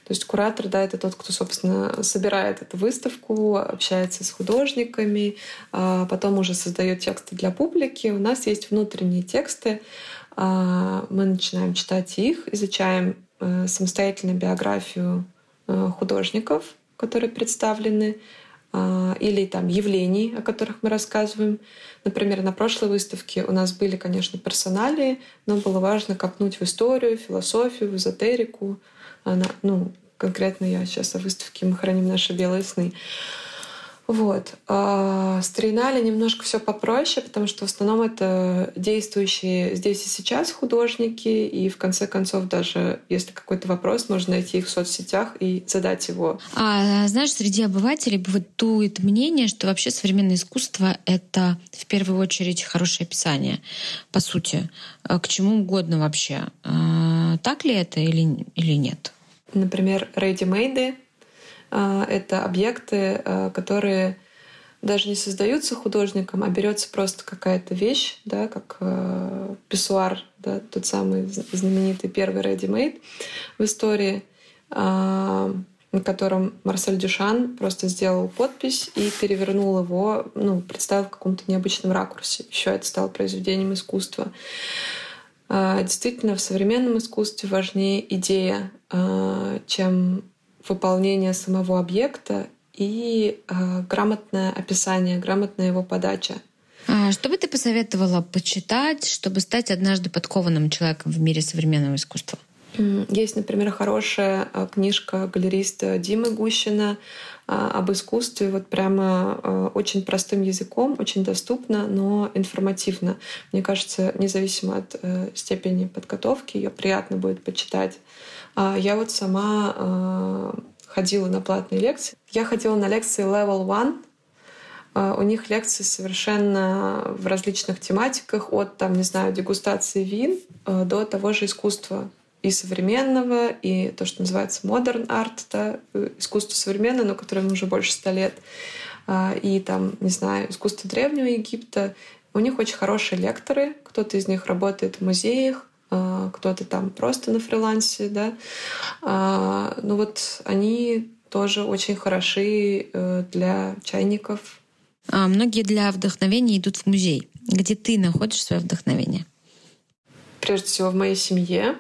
то есть куратор, да, это тот, кто, собственно, собирает эту выставку, общается с художниками, а потом уже создает тексты для публики. У нас есть внутренние тексты, а, мы начинаем читать их, изучаем э, самостоятельно биографию э, художников, которые представлены, а, или там явлений, о которых мы рассказываем. Например, на прошлой выставке у нас были, конечно, персоналии, но было важно копнуть в историю, философию, в эзотерику. Она, ну, конкретно я сейчас о выставке «Мы храним наши белые сны». Вот. А с Триеннале немножко все попроще, потому что в основном это действующие здесь и сейчас художники, и в конце концов даже если какой-то вопрос, можно найти их в соцсетях и задать его. А знаешь, среди обывателей бытует мнение, что вообще современное искусство — это в первую очередь хорошее описание, по сути, а к чему угодно вообще. Так ли это или, или нет? Например, ready-made а, это объекты, а, которые даже не создаются художником, а берется просто какая-то вещь, да, как э, писсуар, да, тот самый знаменитый первый ready-made в истории, э, на котором Марсель Дюшан просто сделал подпись и перевернул его, ну, представил в каком-то необычном ракурсе. Еще это стало произведением искусства. Э, действительно, в современном искусстве важнее идея, э, чем выполнение самого объекта и э, грамотное описание, грамотная его подача. А что бы ты посоветовала почитать, чтобы стать однажды подкованным человеком в мире современного искусства? Есть, например, хорошая книжка галериста Димы Гущина об искусстве, вот прямо э, очень простым языком, очень доступно, но информативно. Мне кажется, независимо от степени подготовки, ее приятно будет почитать. А я вот сама э, ходила на платные лекции. Я ходила на лекции Level One. Э, у них лекции совершенно в различных тематиках, от, там, не знаю, дегустации вин э, до того же искусства и современного, и то, что называется modern art, да, искусство современное, но которому уже больше ста лет, и там, не знаю, искусство Древнего Египта. У них очень хорошие лекторы, кто-то из них работает в музеях, а, кто-то там просто на фрилансе, да. А, ну вот они тоже очень хороши э, для чайников. А многие для вдохновения идут в музей. Где ты находишь свое вдохновение? Прежде всего в моей семье, э,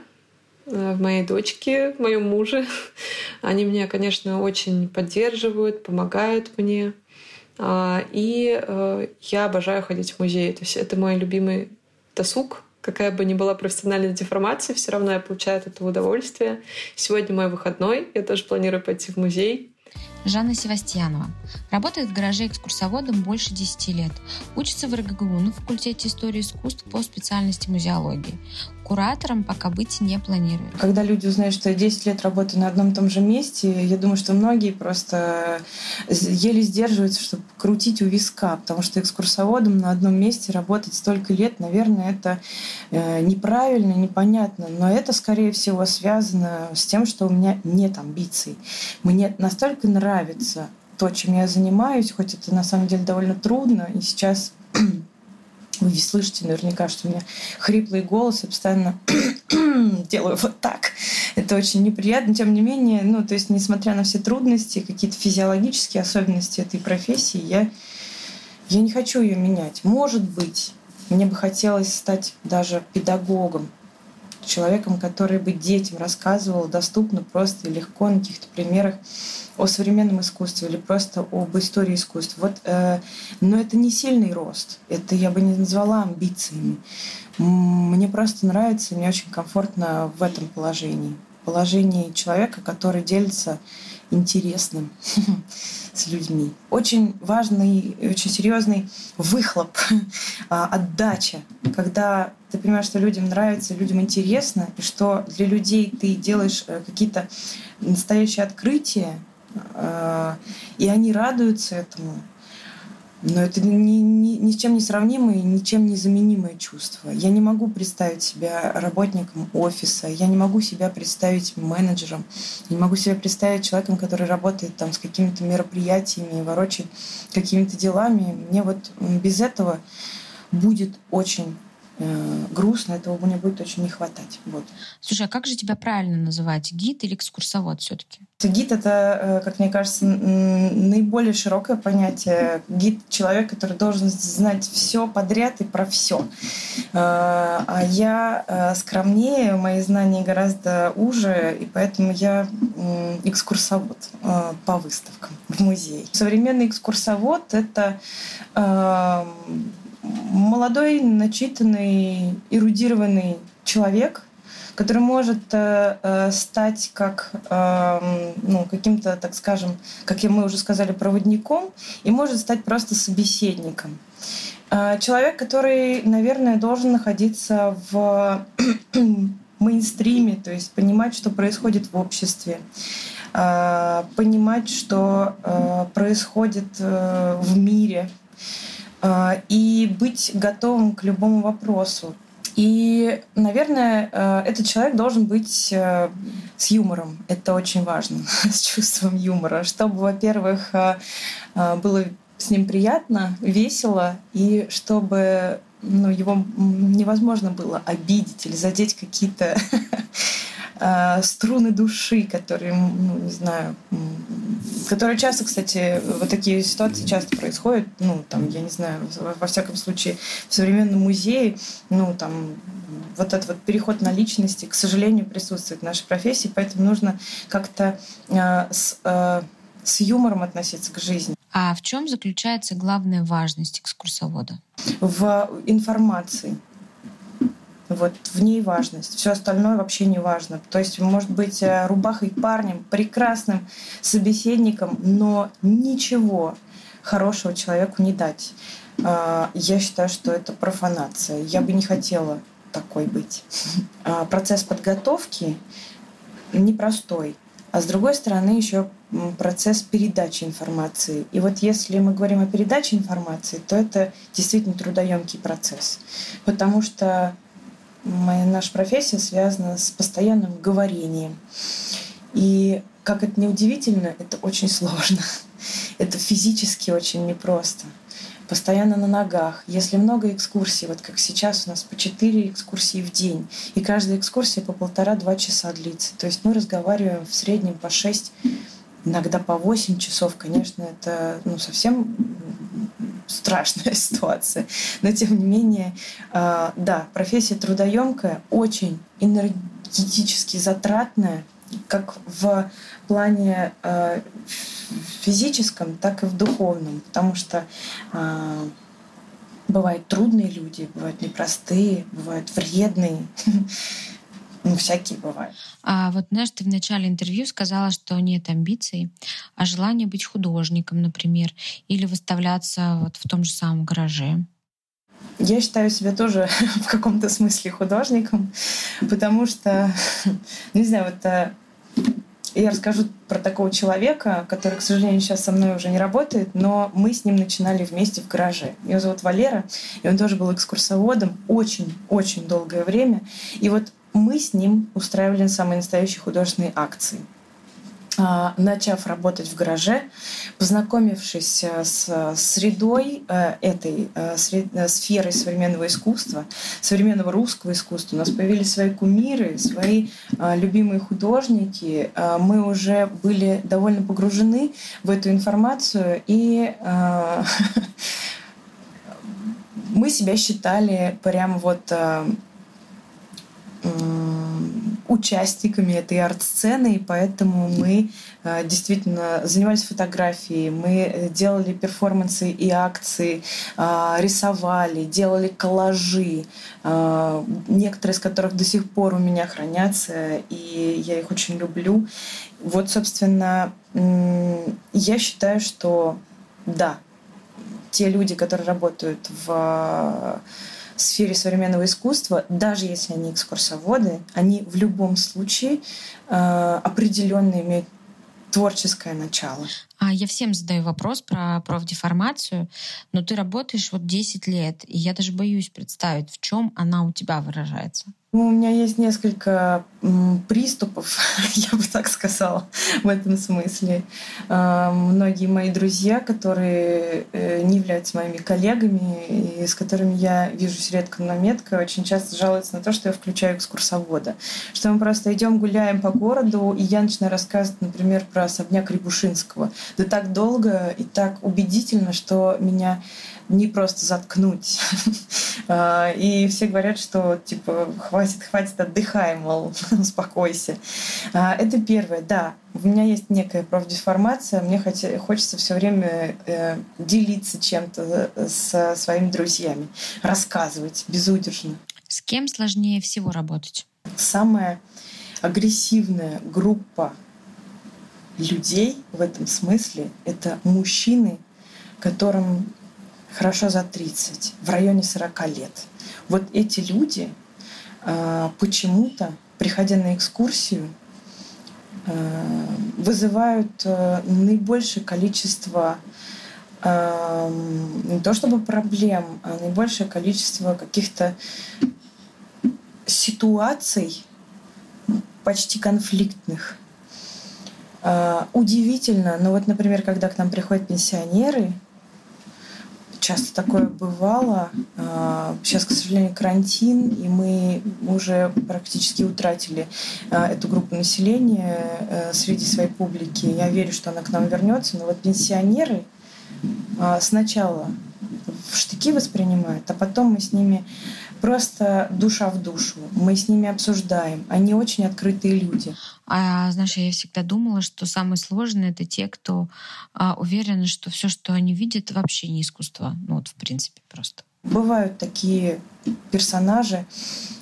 в моей дочке, в моем муже. Они меня, конечно, очень поддерживают, помогают мне. И э, я обожаю ходить в музей. То есть это мой любимый досуг, какая бы ни была профессиональная деформация, все равно я получаю от этого удовольствие. Сегодня мой выходной, я тоже планирую пойти в музей. Жанна Севастьянова. Работает в гараже экскурсоводом больше 10 лет. Учится в РГГУ на факультете истории искусств по специальности музеологии куратором пока быть не планирую. Когда люди узнают, что я 10 лет работаю на одном и том же месте, я думаю, что многие просто еле сдерживаются, чтобы крутить у виска, потому что экскурсоводом на одном месте работать столько лет, наверное, это э, неправильно, непонятно. Но это, скорее всего, связано с тем, что у меня нет амбиций. Мне настолько нравится то, чем я занимаюсь, хоть это на самом деле довольно трудно, и сейчас вы слышите наверняка, что у меня хриплый голос, я постоянно делаю вот так. Это очень неприятно. Тем не менее, ну, то есть, несмотря на все трудности, какие-то физиологические особенности этой профессии, я, я не хочу ее менять. Может быть, мне бы хотелось стать даже педагогом, человеком, который бы детям рассказывал доступно, просто и легко на каких-то примерах о современном искусстве или просто об истории искусства. Вот, э, но это не сильный рост. Это я бы не назвала амбициями. Мне просто нравится, мне очень комфортно в этом положении. Положении человека, который делится интересным с людьми. Очень важный, очень серьезный выхлоп, а, отдача, когда ты понимаешь, что людям нравится, людям интересно, и что для людей ты делаешь э, какие-то настоящие открытия, и они радуются этому. Но это ни, ни, ни с чем не сравнимое, ничем не заменимое чувство. Я не могу представить себя работником офиса, я не могу себя представить менеджером, не могу себя представить человеком, который работает там с какими-то мероприятиями и ворочает какими-то делами. Мне вот без этого будет очень э, грустно, этого мне будет очень не хватать. Вот. Слушай, а как же тебя правильно называть? Гид или экскурсовод все-таки? Гид — это, э, как мне кажется, наиболее широкое понятие. Гид — человек, который должен знать все подряд и про все. А я скромнее, мои знания гораздо уже, и поэтому я экскурсовод по выставкам в музее. Современный экскурсовод — это молодой, начитанный, эрудированный человек, который может э, э, стать как э, ну, каким-то, так скажем, как мы уже сказали, проводником, и может стать просто собеседником. Э, человек, который, наверное, должен находиться в мейнстриме, то есть понимать, что происходит в обществе, э, понимать, что э, происходит э, в мире, и быть готовым к любому вопросу. И, наверное, э, этот человек должен быть э, с юмором. Это очень важно, с чувством юмора, чтобы, во-первых, э, было с ним приятно, весело, и чтобы ну, его невозможно было обидеть или задеть какие-то э, струны души, которые, ну, не знаю, которые часто, кстати, вот такие ситуации часто происходят, ну, там, я не знаю, во всяком случае, в современном музее, ну, там, вот этот вот переход на личности, к сожалению, присутствует в нашей профессии, поэтому нужно как-то э, с, э, с юмором относиться к жизни. А в чем заключается главная важность экскурсовода? В информации. Вот в ней важность. Все остальное вообще не важно. То есть может быть э, рубахой парнем, прекрасным собеседником, но ничего хорошего человеку не дать. А, я считаю, что это профанация. Я бы не хотела такой быть. А, процесс подготовки непростой. А с другой стороны, еще процесс передачи информации. И вот если мы говорим о передаче информации, то это действительно трудоемкий процесс. Потому что моя, наша профессия связана с постоянным говорением. И как это не удивительно, это очень сложно. Это физически очень непросто. Постоянно на ногах. Если много экскурсий, вот как сейчас у нас по 4 экскурсии в день, и каждая экскурсия по полтора-два часа длится. То есть мы разговариваем в среднем по 6 иногда по 8 часов, конечно, это ну, совсем страшная ситуация. Но тем не менее, э, да, профессия трудоемкая, очень энергетически затратная, как в плане э, физическом, так и в духовном, потому что э, бывают трудные люди, бывают непростые, бывают вредные. Ну, всякие бывают. А вот, знаешь, ты в начале интервью сказала, что нет амбиций, а желание быть художником, например, или выставляться вот в том же самом гараже. Я считаю себя тоже в каком-то смысле художником, потому что, ну, не знаю, вот э, я расскажу про такого человека, который, к сожалению, сейчас со мной уже не работает, но мы с ним начинали вместе в гараже. Его зовут Валера, и он тоже был экскурсоводом очень-очень долгое время. И вот мы с ним устраивали самые настоящие художественные акции. А, начав работать в гараже, познакомившись э, с средой э, этой э, сферой современного искусства, современного русского искусства, у нас появились свои кумиры, свои любимые художники, мы уже были довольно погружены в эту информацию, и мы себя считали прям вот участниками этой арт-сцены, и поэтому мы э, действительно занимались фотографией, мы делали перформансы и акции, э, рисовали, делали коллажи, э, некоторые из которых до сих пор у меня хранятся, и я их очень люблю. Вот, собственно, я считаю, что да, те люди, которые работают в сфере современного искусства, даже если они экскурсоводы, они в любом случае э, определенно имеют творческое начало. А я всем задаю вопрос про профдеформацию, но ты работаешь вот 10 лет, и я даже боюсь представить, в чем она у тебя выражается. Ну, у меня есть несколько приступов, я бы так сказала, в этом смысле. А, многие мои друзья, которые э, не являются моими коллегами и с которыми я вижусь редко, но метко, очень часто жалуются на то, что я включаю экскурсовода. Что мы просто идем, гуляем по городу, и я начинаю рассказывать, например, про особняк Рябушинского. Да так долго и так убедительно, что меня не просто заткнуть. А, и все говорят, что типа хватит, хватит, отдыхай, мол, успокойся. А, это первое, да. У меня есть некая профдеформация, мне хочется все время э, делиться чем-то э, со своими друзьями, рассказывать безудержно. С кем сложнее всего работать? Самая агрессивная группа людей в этом смысле — это мужчины, которым хорошо за 30, в районе 40 лет. Вот эти люди э, почему-то, приходя на экскурсию, э, вызывают э, наибольшее количество не то чтобы проблем, а наибольшее количество каких-то ситуаций почти конфликтных. Удивительно, но вот, например, когда к нам приходят пенсионеры, часто такое бывало. А, сейчас, к сожалению, карантин, и мы уже практически утратили а, эту группу населения э, среди своей публики. Я верю, что она к нам вернется. Но вот пенсионеры сначала в штыки воспринимают, а потом мы с ними просто душа в душу. Мы с ними обсуждаем. Они очень открытые люди. А знаешь, я всегда думала, что самые сложные это те, кто а, уверены, что все, что они видят, вообще не искусство. Ну вот в принципе просто. Бывают такие персонажи.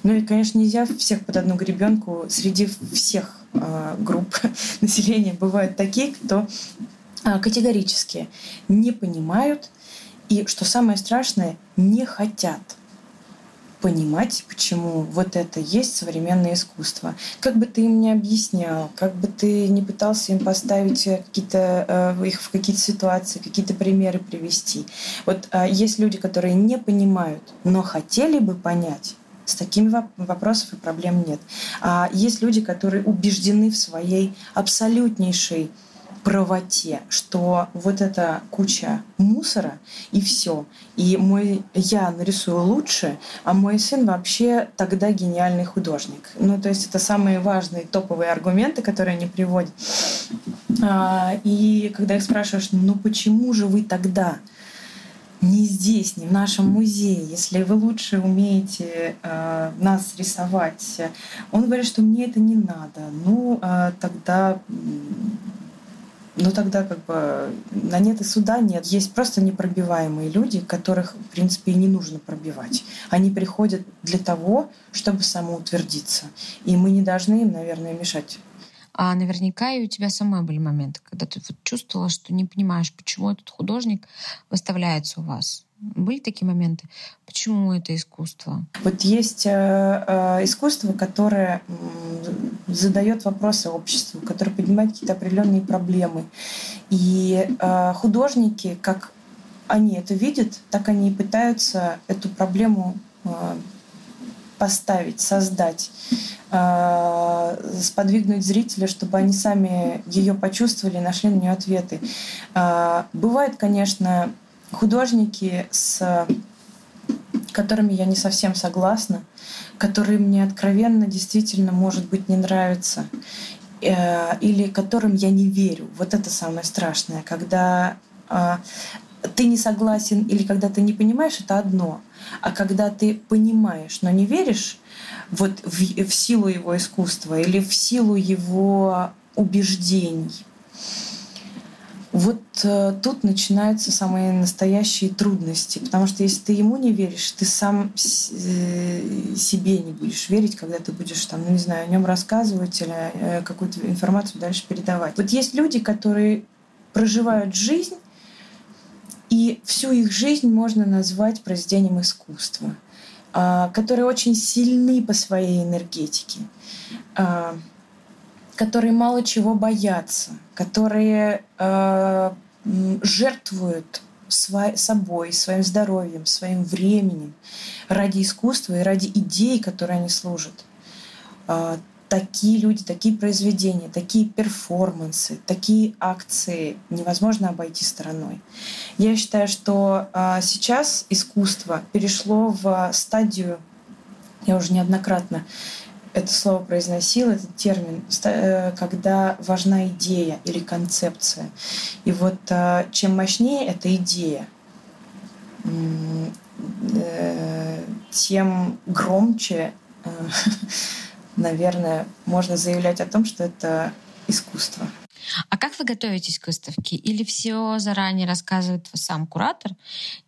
Ну и, конечно, нельзя всех под одну гребенку. Среди всех э, групп населения бывают такие, кто э, категорически не понимают и, что самое страшное, не хотят понимать, почему вот это есть современное искусство. Как бы ты им не объяснял, как бы ты не пытался им поставить какие-то э, их в какие-то ситуации, какие-то примеры привести. Вот э, есть люди, которые не понимают, но хотели бы понять. С такими вопросов и проблем нет. А есть люди, которые убеждены в своей абсолютнейшей правоте, что вот эта куча мусора и все. И мой я нарисую лучше, а мой сын вообще тогда гениальный художник. Ну, то есть это самые важные топовые аргументы, которые они приводят. А, и когда их спрашиваешь, ну почему же вы тогда не здесь, не в нашем музее, если вы лучше умеете э, нас рисовать. Он говорит, что мне это не надо. Ну, э, тогда ну тогда как бы на нет и суда нет. Есть просто непробиваемые люди, которых, в принципе, и не нужно пробивать. Они приходят для того, чтобы самоутвердиться. И мы не должны им, наверное, мешать. А наверняка и у тебя самой были моменты, когда ты вот чувствовала, что не понимаешь, почему этот художник выставляется у вас. Были такие моменты? Почему это искусство? Вот есть э, э, искусство, которое задает вопросы обществу, которое поднимает какие-то определенные проблемы. И э, художники, как они это видят, так они и пытаются эту проблему э, поставить, создать, э, сподвигнуть зрителя, чтобы они сами ее почувствовали, нашли на нее ответы. Э, бывает, конечно, художники, с которыми я не совсем согласна, которые мне откровенно действительно, может быть, не нравятся, э, или которым я не верю. Вот это самое страшное, когда э, ты не согласен или когда ты не понимаешь, это одно. А когда ты понимаешь, но не веришь вот в, в силу его искусства или в силу его убеждений, вот э, тут начинаются самые настоящие трудности, потому что если ты ему не веришь, ты сам э, себе не будешь верить, когда ты будешь там, ну не знаю, о нем рассказывать или э, какую-то информацию дальше передавать. Вот есть люди, которые проживают жизнь, и всю их жизнь можно назвать произведением искусства, э, которые очень сильны по своей энергетике. Э, которые мало чего боятся, которые э, жертвуют свой, собой, своим здоровьем, своим временем ради искусства и ради идей, которые они служат. Э, такие люди, такие произведения, такие перформансы, такие акции невозможно обойти стороной. Я считаю, что э, сейчас искусство перешло в стадию, я уже неоднократно это слово произносил, этот термин, э, когда важна идея или концепция. И вот э, чем мощнее эта идея, э, тем громче, наверное, можно заявлять о том, что это искусство. А как вы готовитесь к выставке? Или все заранее рассказывает сам куратор,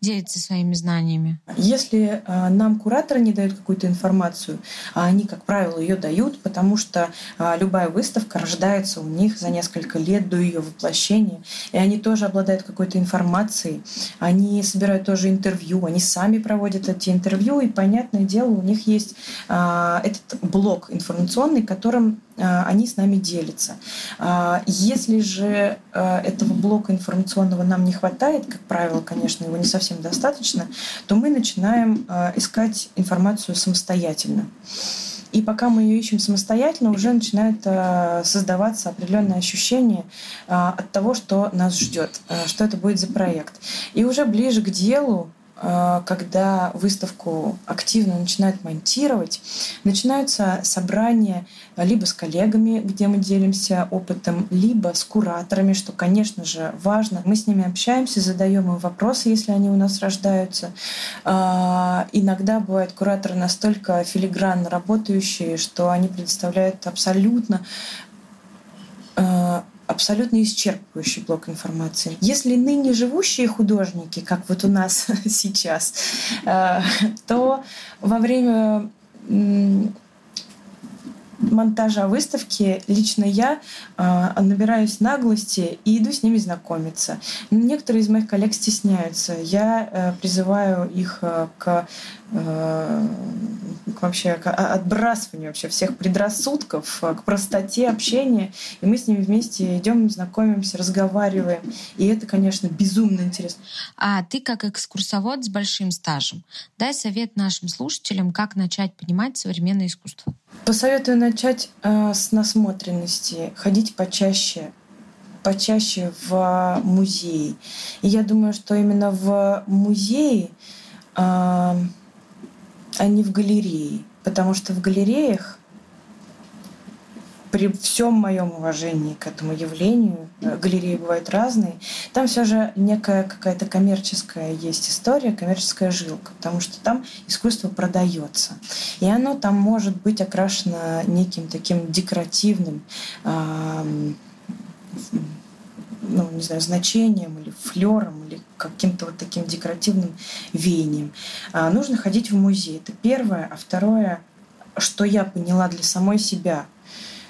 делится своими знаниями? Если э, нам кураторы не дают какую-то информацию, а они, как правило, ее дают, потому что э, любая выставка рождается у них за несколько лет до ее воплощения, и они тоже обладают какой-то информацией, они собирают тоже интервью, они сами проводят эти интервью, и, понятное дело, у них есть э, этот блок информационный, которым они с нами делятся. А, если же э, этого блока информационного нам не хватает, как правило, конечно, его не совсем достаточно, то мы начинаем э, искать информацию самостоятельно. И пока мы ее ищем самостоятельно, уже начинает создаваться определенное ощущение от того, что нас ждет, что это будет за проект. И уже ближе к делу Э, когда выставку активно начинают монтировать, начинаются собрания либо с коллегами, где мы делимся опытом, либо с кураторами, что, конечно же, важно. Мы с ними общаемся, задаем им вопросы, если они у нас рождаются. А, иногда бывают кураторы настолько филигранно работающие, что они предоставляют абсолютно э, абсолютно исчерпывающий блок информации. Если ныне живущие художники, как вот у нас сейчас, э, то во время монтажа выставки лично я э, набираюсь наглости и иду с ними знакомиться. Некоторые из моих коллег стесняются. Я э, призываю их э, к э, к вообще к отбрасыванию вообще всех предрассудков, к простоте общения. И мы с ними вместе идем, знакомимся, разговариваем. И это, конечно, безумно интересно. А ты как экскурсовод с большим стажем, дай совет нашим слушателям, как начать понимать современное искусство. Посоветую начать э, с насмотренности, ходить почаще, почаще в музеи. И я думаю, что именно в музее э, а не в галерее. Потому что в галереях при всем моем уважении к этому явлению, э, галереи бывают разные, там все же некая какая-то коммерческая есть история, коммерческая жилка, потому что там искусство продается. И оно там может быть окрашено неким таким декоративным ну, не знаю, значением или флером или каким-то вот таким декоративным веянием. А, нужно ходить в музей. Это первое. А второе, что я поняла для самой себя.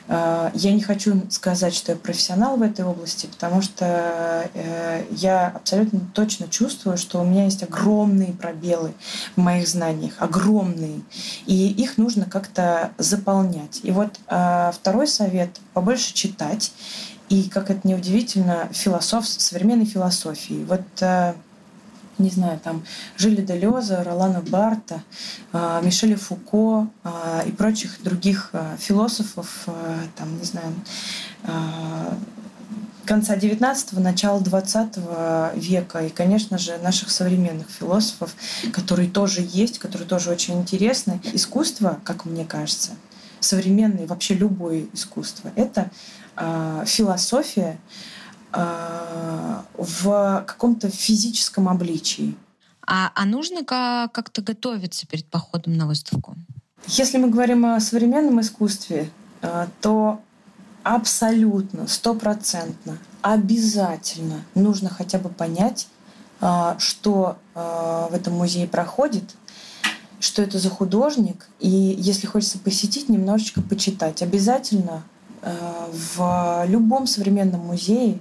А, я не хочу сказать, что я профессионал в этой области, потому что э, я абсолютно точно чувствую, что у меня есть огромные пробелы в моих знаниях, огромные, и их нужно как-то заполнять. И вот а, второй совет — побольше читать и, как это неудивительно, философ, современной философии. Вот э, не знаю, там Жили Делеза, Ролана Барта, э, Мишеля Фуко э, и прочих других философов, там, не знаю, конца 19-го, начала 20 века, и, конечно же, наших современных философов, которые тоже есть, которые тоже очень интересны. Искусство, как мне кажется, современное, вообще любое искусство, это э, философия в каком-то физическом обличии. А, а нужно как-то готовиться перед походом на выставку? Если мы говорим о современном искусстве, э, то абсолютно, стопроцентно, обязательно нужно хотя бы понять, что в этом музее проходит, что это за художник, и если хочется посетить, немножечко почитать. Обязательно Э, в любом современном музее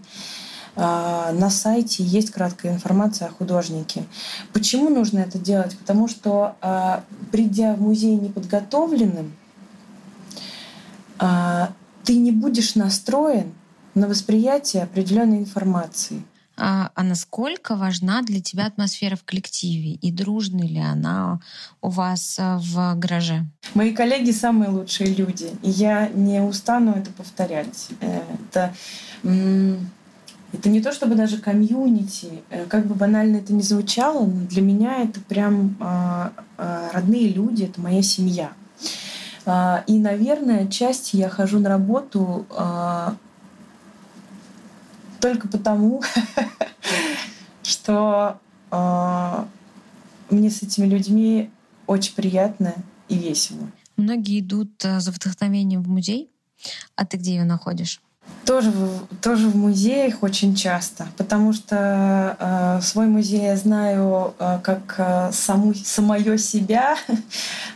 э, на сайте есть краткая информация о художнике. Почему нужно это делать? Потому что, э, придя в музей неподготовленным, ты не будешь настроен на восприятие определенной информации. А, а насколько важна для тебя атмосфера в коллективе? И дружна ли она у вас э, в гараже? Мои коллеги самые лучшие люди. И я не устану это повторять. Э, это, это не то чтобы даже комьюнити. Э, как бы банально это ни звучало, но для меня это прям а, а, родные люди, это моя семья. И, наверное, часть я хожу на работу только потому, что э, мне с этими людьми очень приятно и весело. Многие идут э, за вдохновением в музей, а ты где ее находишь? Тоже в, тоже в музеях очень часто, потому что э, свой музей я знаю э, как э, саму, самое себя,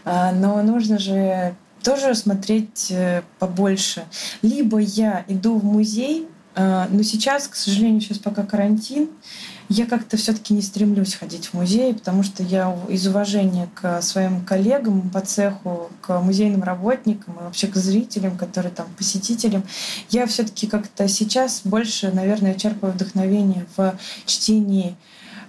э, но нужно же тоже смотреть э, побольше. Либо я иду в музей, а, но сейчас, к сожалению, сейчас пока карантин, я как-то все-таки не стремлюсь ходить в музей, потому что я из уважения к своим коллегам по цеху, к музейным работникам и вообще к зрителям, которые там посетителям, я все-таки как-то сейчас больше, наверное, черпаю вдохновение в чтении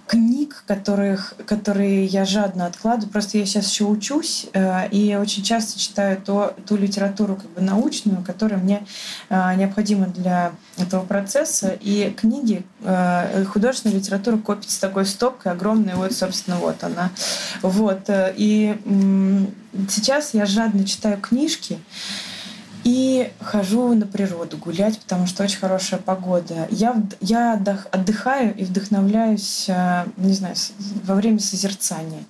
книг, которых, которые я жадно откладываю. Просто я сейчас еще учусь, э, и очень часто читаю то, ту литературу как бы научную, которая мне э, необходима для этого процесса. И книги, э, художественная литература копится такой стопкой огромной. Вот, собственно, вот она. Вот. И сейчас я жадно читаю книжки, и хожу на природу гулять, потому что очень хорошая погода. Я, я отдыхаю и вдохновляюсь, э, не знаю, во время созерцания.